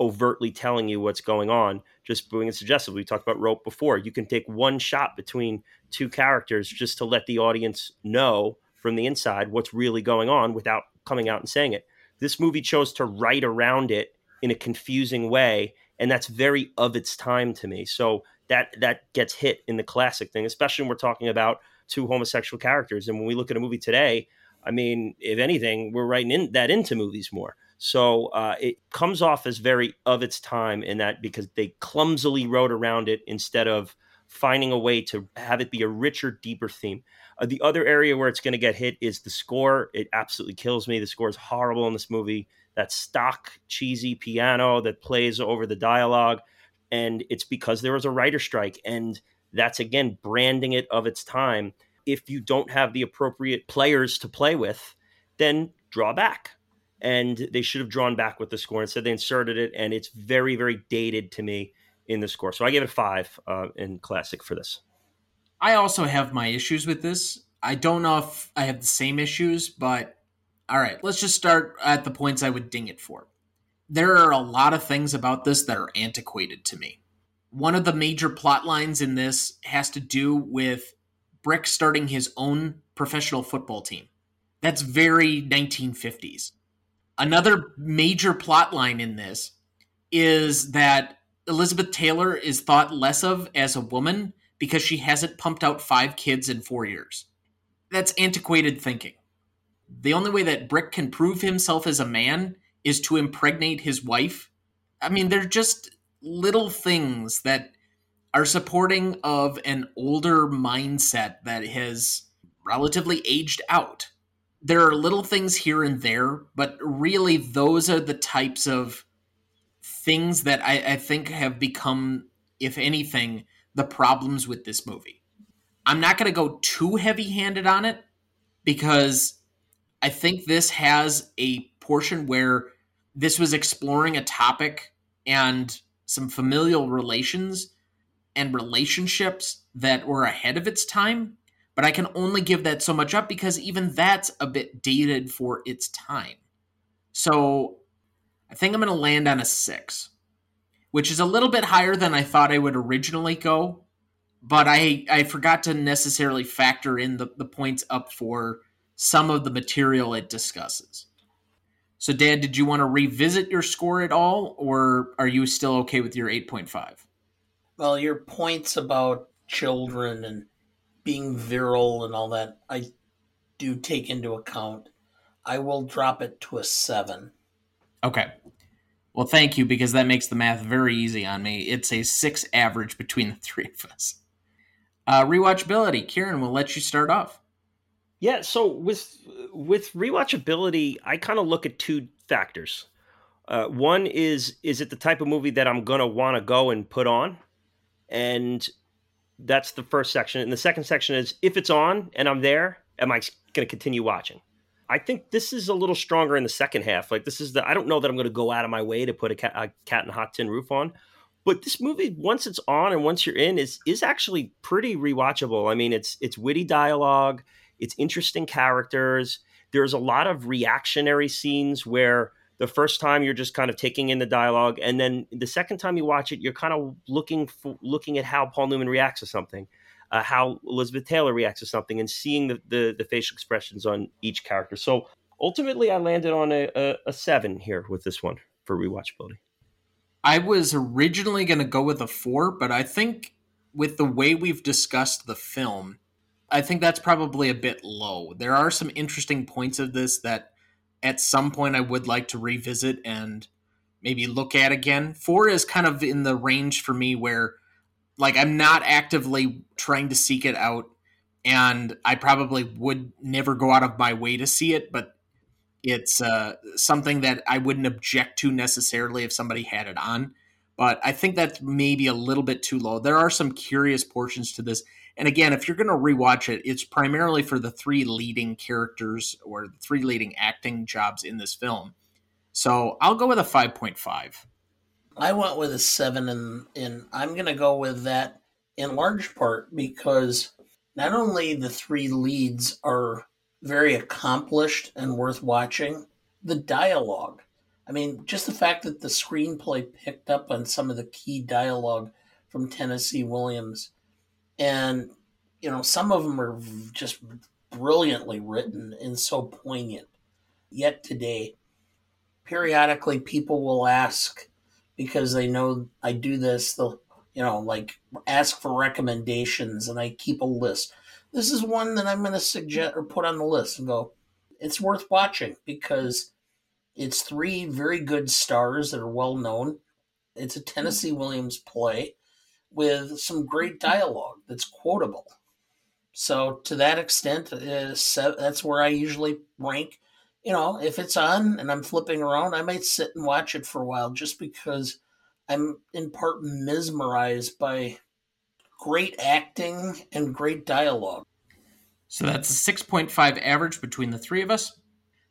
overtly telling you what's going on, just being suggestive. We talked about rope before. You can take one shot between two characters just to let the audience know from the inside what's really going on without coming out and saying it. This movie chose to write around it in a confusing way, and that's very of its time to me. So that that gets hit in the classic thing, especially when we're talking about two homosexual characters. And when we look at a movie today, I mean, if anything, we're writing in, that into movies more. So uh, it comes off as very of its time in that because they clumsily wrote around it instead of finding a way to have it be a richer, deeper theme. Uh, the other area where it's going to get hit is the score. It absolutely kills me. The score is horrible in this movie. That stock, cheesy piano that plays over the dialogue. And it's because there was a writer strike. And that's, again, branding it of its time. If you don't have the appropriate players to play with, then draw back. And they should have drawn back with the score. Instead, they inserted it. And it's very, very dated to me in the score. So I give it five uh, in classic for this. I also have my issues with this. I don't know if I have the same issues, but all right, let's just start at the points I would ding it for. There are a lot of things about this that are antiquated to me. One of the major plot lines in this has to do with Brick starting his own professional football team. That's very 1950s. Another major plot line in this is that Elizabeth Taylor is thought less of as a woman because she hasn't pumped out five kids in four years. That's antiquated thinking. The only way that Brick can prove himself as a man is to impregnate his wife. I mean, they're just little things that are supporting of an older mindset that has relatively aged out. There are little things here and there, but really, those are the types of things that I, I think have become, if anything, the problems with this movie. I'm not going to go too heavy handed on it because I think this has a portion where this was exploring a topic and some familial relations and relationships that were ahead of its time. But I can only give that so much up because even that's a bit dated for its time. So I think I'm going to land on a six, which is a little bit higher than I thought I would originally go. But I, I forgot to necessarily factor in the, the points up for some of the material it discusses. So, Dan, did you want to revisit your score at all, or are you still okay with your 8.5? Well, your points about children and being virile and all that, I do take into account. I will drop it to a seven. Okay. Well, thank you, because that makes the math very easy on me. It's a six average between the three of us. Uh, rewatchability, Kieran, we'll let you start off. Yeah, so with with rewatchability, I kind of look at two factors. Uh, one is is it the type of movie that I'm gonna want to go and put on, and that's the first section. And the second section is if it's on and I'm there, am I to continue watching? I think this is a little stronger in the second half. Like this is the I don't know that I'm to go out of my way to put a cat, a cat in a hot tin roof on, but this movie once it's on and once you're in is is actually pretty rewatchable. I mean, it's it's witty dialogue, it's interesting characters. There's a lot of reactionary scenes where the first time you're just kind of taking in the dialogue, and then the second time you watch it, you're kind of looking for, looking at how Paul Newman reacts to something uh, how Elizabeth Taylor reacts to something and seeing the, the, the facial expressions on each character. So ultimately, I landed on a, a, a seven here with this one for rewatchability. I was originally going to go with a four, but I think with the way we've discussed the film, I think that's probably a bit low. There are some interesting points of this that at some point I would like to revisit and maybe look at again. Four is kind of in the range for me where like I'm not actively trying to seek it out and I probably would never go out of my way to see it, but it's uh, something that I wouldn't object to necessarily if somebody had it on. But I think that's maybe a little bit too low. There are some curious portions to this. And again, if you're going to rewatch it, it's primarily for the three leading characters or the three leading acting jobs in this film. So I'll go with a 5.5. I went with a seven, and and I'm gonna go with that in large part because not only the three leads are very accomplished and worth watching, the dialogue. I mean, just the fact that the screenplay picked up on some of the key dialogue from Tennessee Williams, and you know, some of them are just brilliantly written and so poignant. Yet today, periodically people will ask because they know I do this. They'll, you know, like ask for recommendations and I keep a list. This is one that I'm going to suggest or put on the list and go, it's worth watching because it's three very good stars that are well known. It's a Tennessee Williams play with some great dialogue that's quotable. So to that extent, uh, that's where I usually rank you know, if it's on and I'm flipping around, I might sit and watch it for a while just because I'm in part mesmerized by great acting and great dialogue. So that's a 6.5 average between the three of us.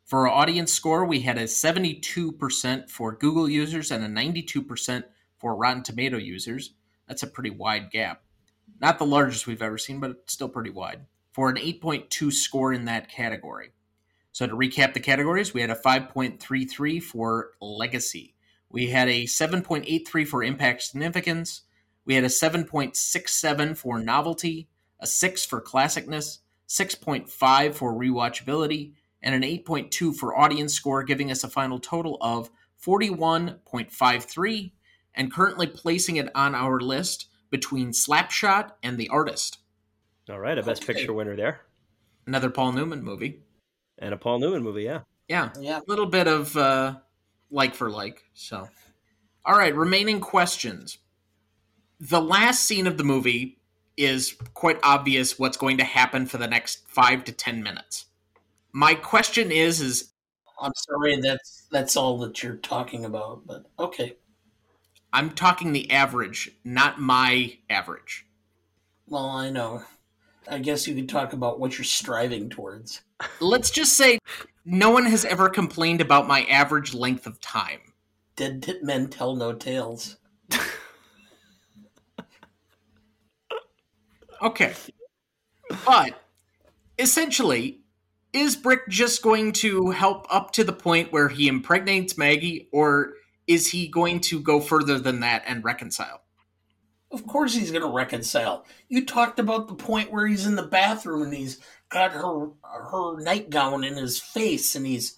For our audience score, we had a 72% for Google users and a 92% for Rotten Tomato users. That's a pretty wide gap. Not the largest we've ever seen, but still pretty wide. For an 8.2 score in that category. So to recap the categories, we had a 5.33 for legacy. We had a 7.83 for impact significance. We had a 7.67 for novelty, a 6 for classicness, 6.5 for rewatchability, and an 8.2 for audience score, giving us a final total of 41.53, and currently placing it on our list between Slapshot and The Artist. All right, a Best okay. Picture winner there. Another Paul Newman movie and a Paul Newman movie. Yeah, yeah, yeah. A little bit of uh, like for like. So, all right. Remaining questions. The last scene of the movie is quite obvious what's going to happen for the next five to ten minutes. My question is: is I'm sorry that's that's all that you're talking about, but okay. I'm talking the average, not my average. Well, I know. I guess you could talk about what you're striving towards. Let's just say no one has ever complained about my average length of time. Dead men tell no tales. okay. But essentially, is Brick just going to help up to the point where he impregnates Maggie, or is he going to go further than that and reconcile? Of course he's going to reconcile. You talked about the point where he's in the bathroom and he's got her her nightgown in his face and he's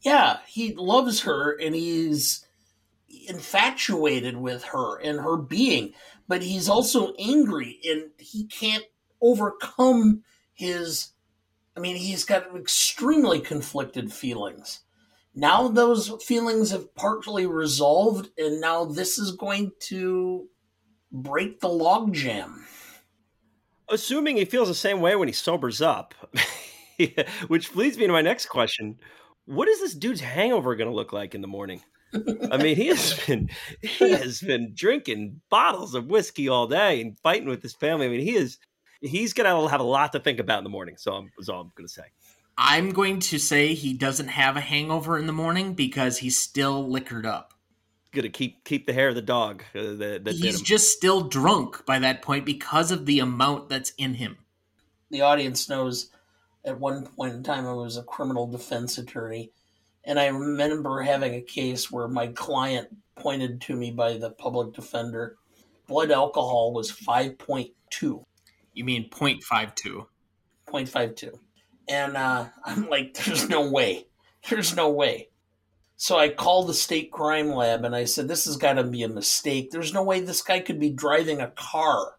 yeah, he loves her and he's infatuated with her and her being, but he's also angry and he can't overcome his I mean, he's got extremely conflicted feelings. Now those feelings have partially resolved and now this is going to break the logjam. Assuming he feels the same way when he sobers up, which leads me to my next question: What is this dude's hangover going to look like in the morning? I mean, he has been he has been drinking bottles of whiskey all day and fighting with his family. I mean, he is he's going to have a lot to think about in the morning. So I'm, that's all I'm going to say. I'm going to say he doesn't have a hangover in the morning because he's still liquored up. Gonna keep keep the hair of the dog. Uh, that, that He's just still drunk by that point because of the amount that's in him. the audience knows at one point in time I was a criminal defense attorney, and I remember having a case where my client pointed to me by the public defender. Blood alcohol was 5.2, You mean 0.52. 0.52. And uh, I'm like, there's no way. There's no way. So I called the state crime lab and I said, this has got to be a mistake. There's no way this guy could be driving a car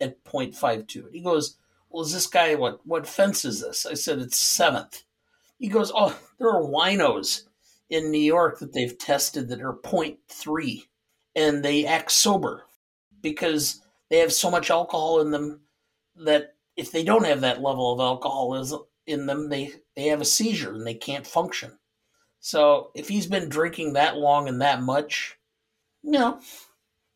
at 0.52. He goes, well, is this guy, what, what fence is this? I said, it's seventh. He goes, oh, there are winos in New York that they've tested that are 0.3 and they act sober because they have so much alcohol in them that if they don't have that level of alcoholism in them, they, they have a seizure and they can't function. So if he's been drinking that long and that much, you know,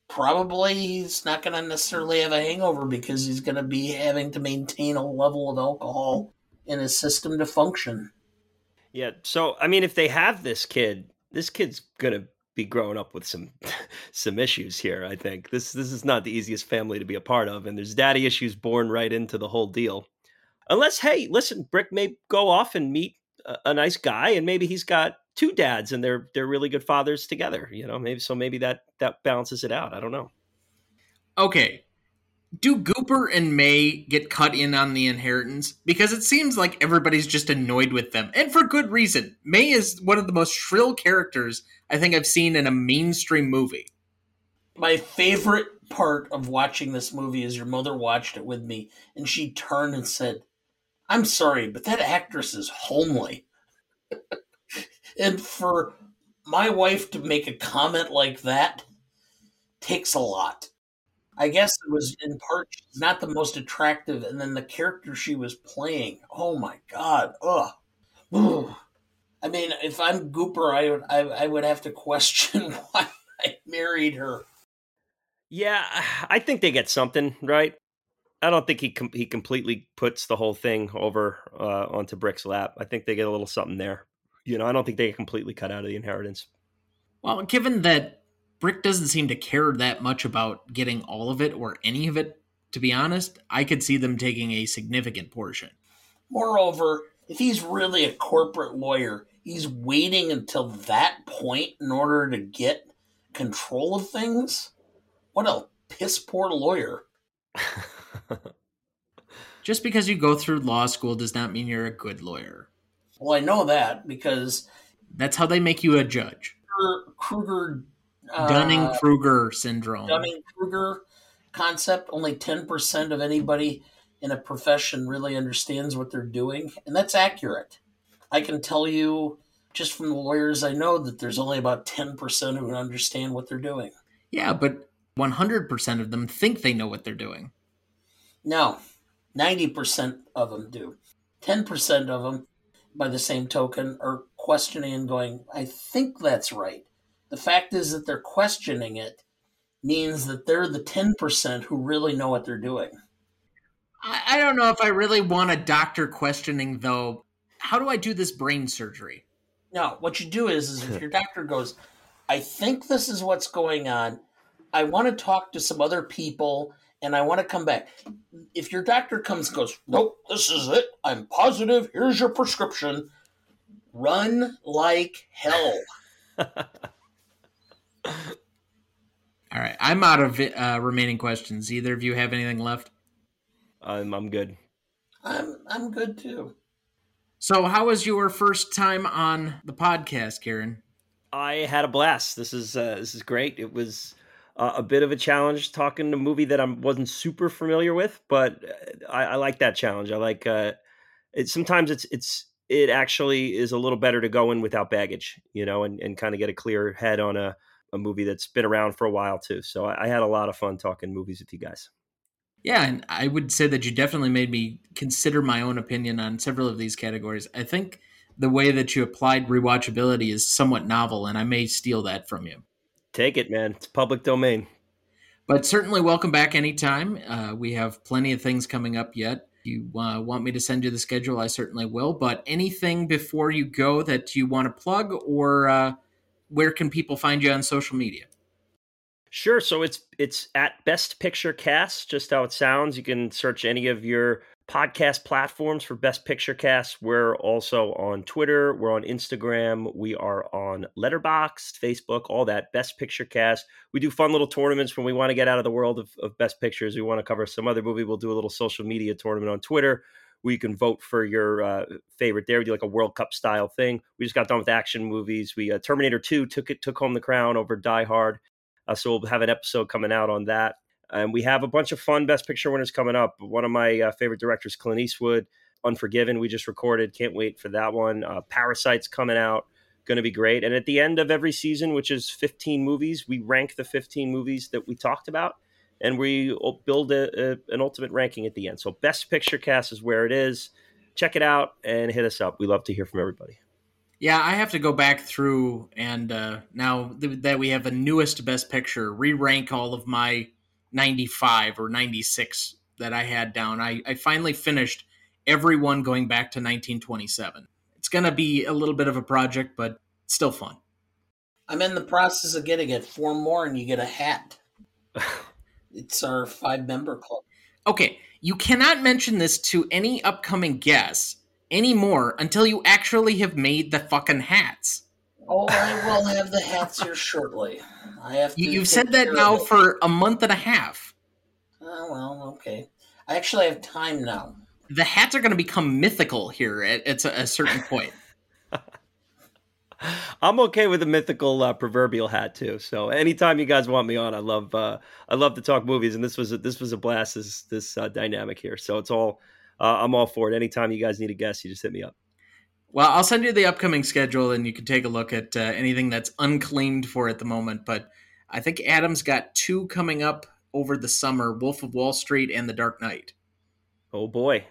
probably he's not going to necessarily have a hangover because he's going to be having to maintain a level of alcohol in his system to function. Yeah. So I mean, if they have this kid, this kid's gonna be growing up with some some issues here. I think this this is not the easiest family to be a part of, and there's daddy issues born right into the whole deal. Unless, hey, listen, Brick may go off and meet a, a nice guy, and maybe he's got two dads, and they're they're really good fathers together. You know, maybe so maybe that that balances it out. I don't know. Okay. Do Gooper and Mae get cut in on the inheritance? Because it seems like everybody's just annoyed with them. And for good reason. Mae is one of the most shrill characters I think I've seen in a mainstream movie. My favorite part of watching this movie is your mother watched it with me and she turned and said, I'm sorry, but that actress is homely. and for my wife to make a comment like that takes a lot. I guess it was in part not the most attractive, and then the character she was playing. Oh my god! Ugh. Ugh. I mean, if I'm Gooper, I would I, I would have to question why I married her. Yeah, I think they get something right. I don't think he com- he completely puts the whole thing over uh, onto Brick's lap. I think they get a little something there. You know, I don't think they get completely cut out of the inheritance. Well, given that Brick doesn't seem to care that much about getting all of it or any of it, to be honest, I could see them taking a significant portion. Moreover, if he's really a corporate lawyer, he's waiting until that point in order to get control of things. What a piss poor lawyer. Just because you go through law school does not mean you're a good lawyer. Well, I know that because That's how they make you a judge. Kruger uh, Dunning uh, Kruger syndrome. Dunning Kruger concept. Only ten percent of anybody in a profession really understands what they're doing, and that's accurate. I can tell you just from the lawyers I know that there's only about ten percent who understand what they're doing. Yeah, but 100% of them think they know what they're doing. No, ninety percent of them do. Ten percent of them, by the same token, are questioning and going, "I think that's right." The fact is that they're questioning it means that they're the ten percent who really know what they're doing. I, I don't know if I really want a doctor questioning, though. How do I do this brain surgery? No, what you do is, is if your doctor goes, I think this is what's going on. I want to talk to some other people and I want to come back. If your doctor comes and goes, Nope, this is it. I'm positive. Here's your prescription. Run like hell. All right, I'm out of uh, remaining questions. Either of you have anything left? I'm I'm good. I'm I'm good too. So, how was your first time on the podcast, Kieran? I had a blast. This is uh, this is great. It was uh, a bit of a challenge talking to a movie that I wasn't super familiar with, but uh, I, I like that challenge. I like uh, it. Sometimes it's it's it actually is a little better to go in without baggage, you know, and, and kind of get a clear head on a, a movie that's been around for a while too. So I, I had a lot of fun talking movies with you guys. Yeah, and I would say that you definitely made me consider my own opinion on several of these categories. I think the way that you applied rewatchability is somewhat novel, and I may steal that from you. Take it, man. It's public domain. But certainly welcome back anytime. Uh, we have plenty of things coming up yet. you uh, want me to send you the schedule, I certainly will. But anything before you go that you want to plug, or uh, where can people find you on social media? Sure. So it's it's at Best Picture Cast, just how it sounds. You can search any of your podcast platforms for Best Picture Cast. We're also on Twitter. We're on Instagram. We are on Letterboxd, Facebook, all that. Best Picture Cast. We do fun little tournaments when we want to get out of the world of, of Best Pictures. We want to cover some other movie. We'll do a little social media tournament on Twitter where you can vote for your uh, favorite there. We do like a World Cup style thing. We just got done with action movies. We uh, Terminator 2 took it took home the crown over Die Hard. Uh, so we'll have an episode coming out on that. And we have a bunch of fun Best Picture winners coming up. One of my uh, favorite directors, Clint Eastwood, Unforgiven, we just recorded. Can't wait for that one. Uh, Parasite's coming out. Going to be great. And at the end of every season, which is 15 movies, we rank the 15 movies that we talked about and we build a, a, an ultimate ranking at the end. So, Best Picture Cast is where it is. Check it out and hit us up. We love to hear from everybody. Yeah, I have to go back through and uh, now th- that we have a newest Best Picture, re rank all of my 95 or 96 that I had down. I, I finally finished everyone going back to 1927. It's going to be a little bit of a project, but still fun. I'm in the process of getting it. Four more, and you get a hat. it's our five member club. Okay, you cannot mention this to any upcoming guests anymore until you actually have made the fucking hats. Oh, I will have the hats here shortly. I have. you, have said that now for a month and a half. Oh well, okay. I actually have time now. The hats are going to become mythical here at, at a, a certain point. I'm okay with a mythical uh, proverbial hat too. So anytime you guys want me on, I love uh, I love to talk movies, and this was a, this was a blast. This this uh, dynamic here, so it's all uh, I'm all for it. Anytime you guys need a guest, you just hit me up. Well, I'll send you the upcoming schedule, and you can take a look at uh, anything that's unclaimed for at the moment. But I think Adam's got two coming up over the summer: Wolf of Wall Street and The Dark Knight. Oh boy,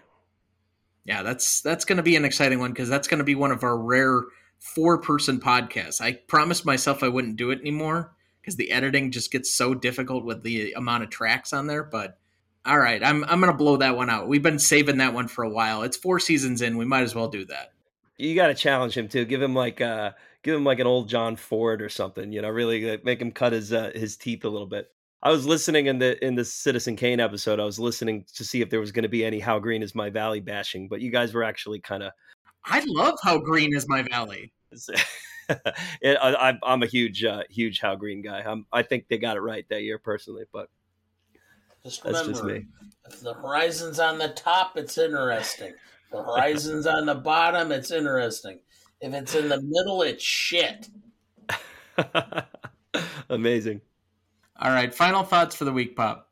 yeah, that's that's going to be an exciting one because that's going to be one of our rare four-person podcast. I promised myself I wouldn't do it anymore because the editing just gets so difficult with the amount of tracks on there. But all right, I'm I'm gonna blow that one out. We've been saving that one for a while. It's four seasons in. We might as well do that. You got to challenge him too. Give him like uh give him like an old John Ford or something. You know, really make him cut his uh, his teeth a little bit. I was listening in the in the Citizen Kane episode. I was listening to see if there was going to be any "How Green Is My Valley" bashing, but you guys were actually kind of. I love "How Green Is My Valley." it, I, am a huge uh, huge "How Green" guy. I'm, I think they got it right that year personally, but just remember, That's just me. if the horizon's on the top, it's interesting. If the horizon's on the bottom, it's interesting. If it's in the middle, it's shit. Amazing. All right, final thoughts for the week, Pop.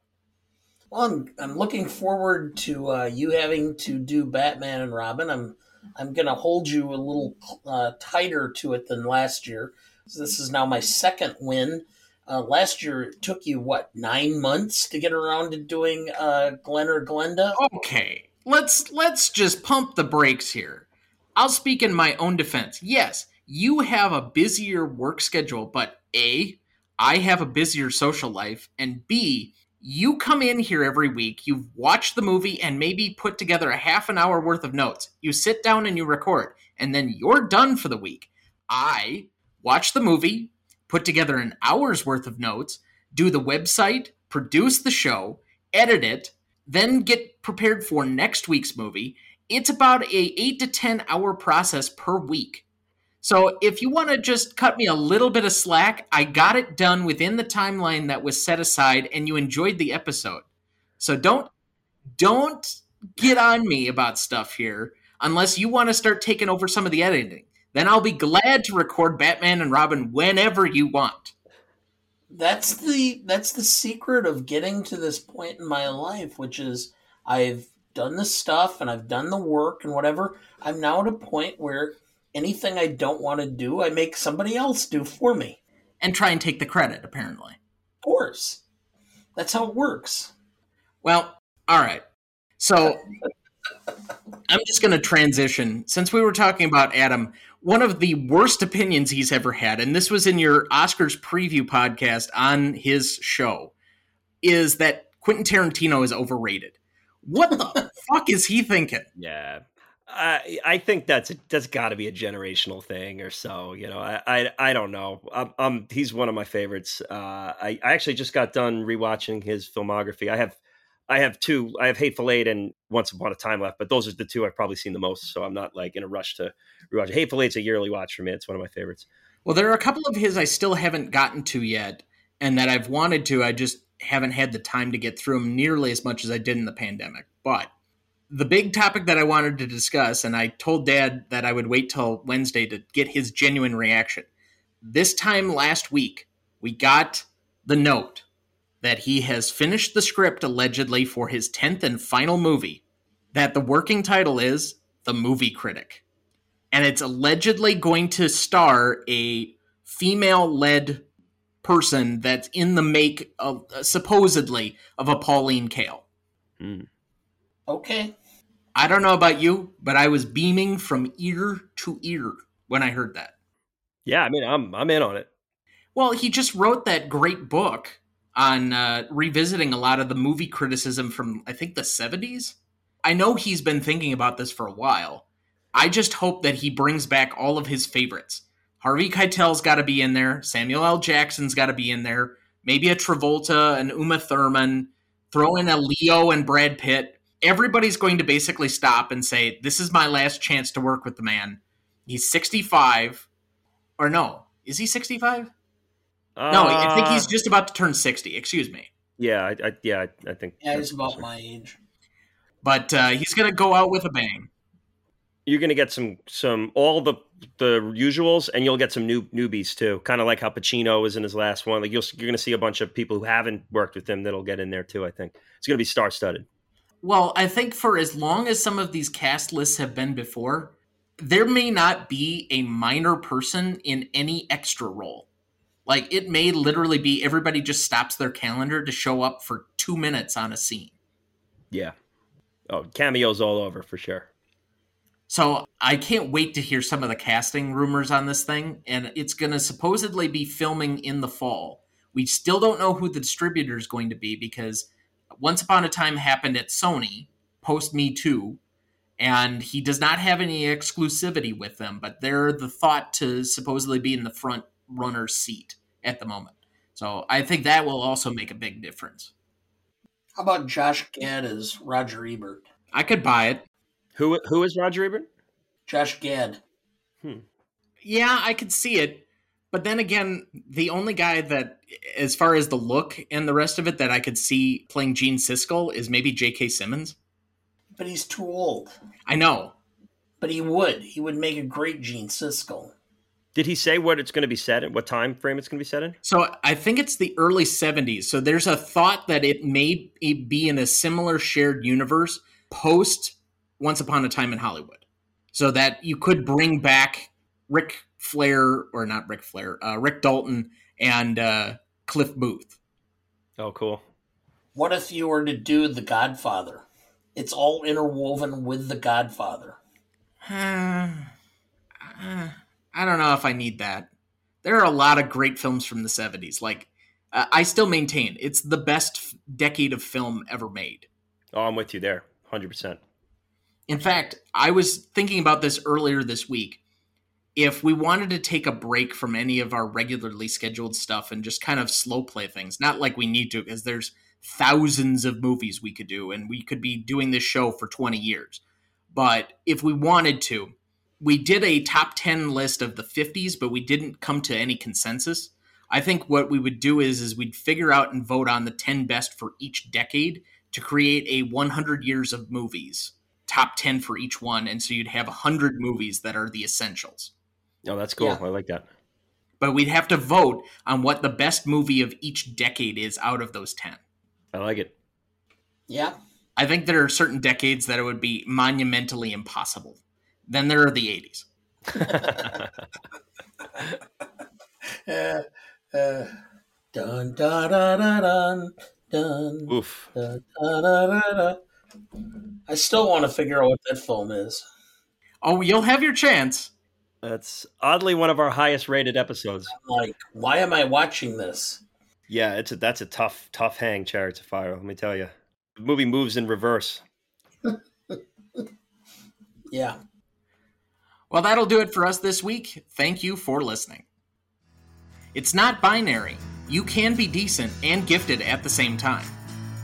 Well, I'm, I'm looking forward to uh, you having to do Batman and Robin. I'm I'm going to hold you a little uh, tighter to it than last year. This is now my second win uh, last year it took you what nine months to get around to doing uh, Glen or Glenda. Okay, let's let's just pump the brakes here. I'll speak in my own defense. Yes, you have a busier work schedule, but a I have a busier social life, and b you come in here every week, you've watched the movie and maybe put together a half an hour worth of notes. You sit down and you record, and then you're done for the week. I watch the movie, put together an hour's worth of notes, do the website, produce the show, edit it, then get prepared for next week's movie. It's about a 8 to 10 hour process per week. So if you want to just cut me a little bit of slack, I got it done within the timeline that was set aside and you enjoyed the episode. So don't don't get on me about stuff here unless you want to start taking over some of the editing then I'll be glad to record Batman and Robin whenever you want. That's the that's the secret of getting to this point in my life, which is I've done the stuff and I've done the work and whatever. I'm now at a point where anything I don't want to do, I make somebody else do for me. And try and take the credit, apparently. Of course. That's how it works. Well, all right. So I'm just going to transition. Since we were talking about Adam, one of the worst opinions he's ever had, and this was in your Oscars preview podcast on his show, is that Quentin Tarantino is overrated. What the fuck is he thinking? Yeah. I I think that's that's got to be a generational thing or so. You know, I I, I don't know. I'm, I'm, he's one of my favorites. Uh, I I actually just got done rewatching his filmography. I have I have two. I have Hateful Eight and Once Upon a Time left, but those are the two I've probably seen the most. So I'm not like in a rush to rewatch. Hateful Eight's a yearly watch for me. It's one of my favorites. Well, there are a couple of his I still haven't gotten to yet, and that I've wanted to. I just haven't had the time to get through them nearly as much as I did in the pandemic. But the big topic that I wanted to discuss, and I told Dad that I would wait till Wednesday to get his genuine reaction. This time last week, we got the note that he has finished the script allegedly for his 10th and final movie, that the working title is The Movie Critic. And it's allegedly going to star a female led person that's in the make of supposedly of a Pauline Kael. Mm. Okay. I don't know about you, but I was beaming from ear to ear when I heard that. Yeah, I mean, I'm I'm in on it. Well, he just wrote that great book on uh, revisiting a lot of the movie criticism from I think the 70s. I know he's been thinking about this for a while. I just hope that he brings back all of his favorites. Harvey Keitel's got to be in there. Samuel L. Jackson's got to be in there. Maybe a Travolta, an Uma Thurman. Throw in a Leo and Brad Pitt everybody's going to basically stop and say, This is my last chance to work with the man. He's 65. Or no, is he 65? Uh, no, I think he's uh, just about to turn 60. Excuse me. Yeah, I, I yeah, I, I think. Yeah, he's about my age. But uh, he's going to go out with a bang. You're going to get some some all the the usuals, and you'll get some new newbies too. Kind of like how Pacino was in his last one. Like you'll, you're going to see a bunch of people who haven't worked with him that'll get in there too. I think it's going to be star studded. Well, I think for as long as some of these cast lists have been before, there may not be a minor person in any extra role. Like it may literally be everybody just stops their calendar to show up for two minutes on a scene. Yeah. Oh, cameos all over for sure. So I can't wait to hear some of the casting rumors on this thing, and it's going to supposedly be filming in the fall. We still don't know who the distributor is going to be because once Upon a Time happened at Sony post Me Too, and he does not have any exclusivity with them, but they're the thought to supposedly be in the front runner seat at the moment. So I think that will also make a big difference. How about Josh Gad as Roger Ebert? I could buy it. Who who is Roger Ebert? Josh Gad. Hmm. Yeah, I could see it. But then again, the only guy that, as far as the look and the rest of it, that I could see playing Gene Siskel is maybe J.K. Simmons. But he's too old. I know. But he would. He would make a great Gene Siskel. Did he say what it's going to be set in? What time frame it's going to be set in? So I think it's the early 70s. So there's a thought that it may be in a similar shared universe post Once Upon a Time in Hollywood. So that you could bring back Rick Flair, or not Ric Flair, uh, Rick Dalton and uh, Cliff Booth. Oh, cool. What if you were to do The Godfather? It's all interwoven with The Godfather. Uh, I don't know if I need that. There are a lot of great films from the 70s. Like, uh, I still maintain it's the best f- decade of film ever made. Oh, I'm with you there, 100%. In fact, I was thinking about this earlier this week if we wanted to take a break from any of our regularly scheduled stuff and just kind of slow play things, not like we need to, because there's thousands of movies we could do, and we could be doing this show for 20 years. But if we wanted to, we did a top 10 list of the 50s, but we didn't come to any consensus. I think what we would do is is we'd figure out and vote on the 10 best for each decade to create a 100 years of movies, top 10 for each one, and so you'd have 100 movies that are the essentials. Oh, that's cool. Yeah. I like that. But we'd have to vote on what the best movie of each decade is out of those 10. I like it. Yeah. I think there are certain decades that it would be monumentally impossible. Then there are the 80s. uh, uh, dun, dun, dun, dun, dun, Oof. Dun, dun, dun, dun, I still want to figure out what that film is. Oh, you'll have your chance. That's oddly one of our highest rated episodes. I'm like, why am I watching this? Yeah, it's a that's a tough tough hang, Chariots of Fire. Let me tell you, the movie moves in reverse. yeah. Well, that'll do it for us this week. Thank you for listening. It's not binary. You can be decent and gifted at the same time.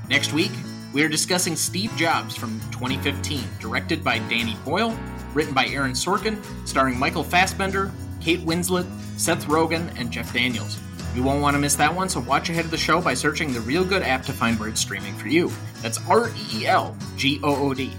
Next week, we are discussing Steve Jobs from 2015, directed by Danny Boyle, written by Aaron Sorkin, starring Michael Fassbender, Kate Winslet, Seth Rogen, and Jeff Daniels. You won't want to miss that one, so watch ahead of the show by searching the Reelgood app to find where it's streaming for you. That's R E E L G O O D.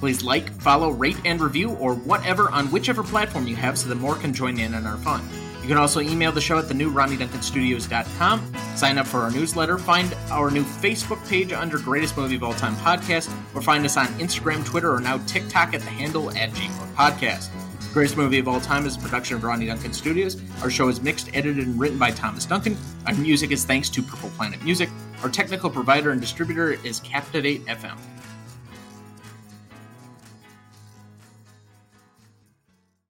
Please like, follow, rate, and review, or whatever on whichever platform you have so that more can join in on our fun. You can also email the show at the new RonnyDuncanStudios.com, sign up for our newsletter, find our new Facebook page under Greatest Movie of All Time Podcast, or find us on Instagram, Twitter, or now TikTok at the handle at GMOAT Podcast. Greatest Movie of All Time is a production of Ronny Duncan Studios. Our show is mixed, edited, and written by Thomas Duncan. Our music is thanks to Purple Planet Music. Our technical provider and distributor is Captivate FM.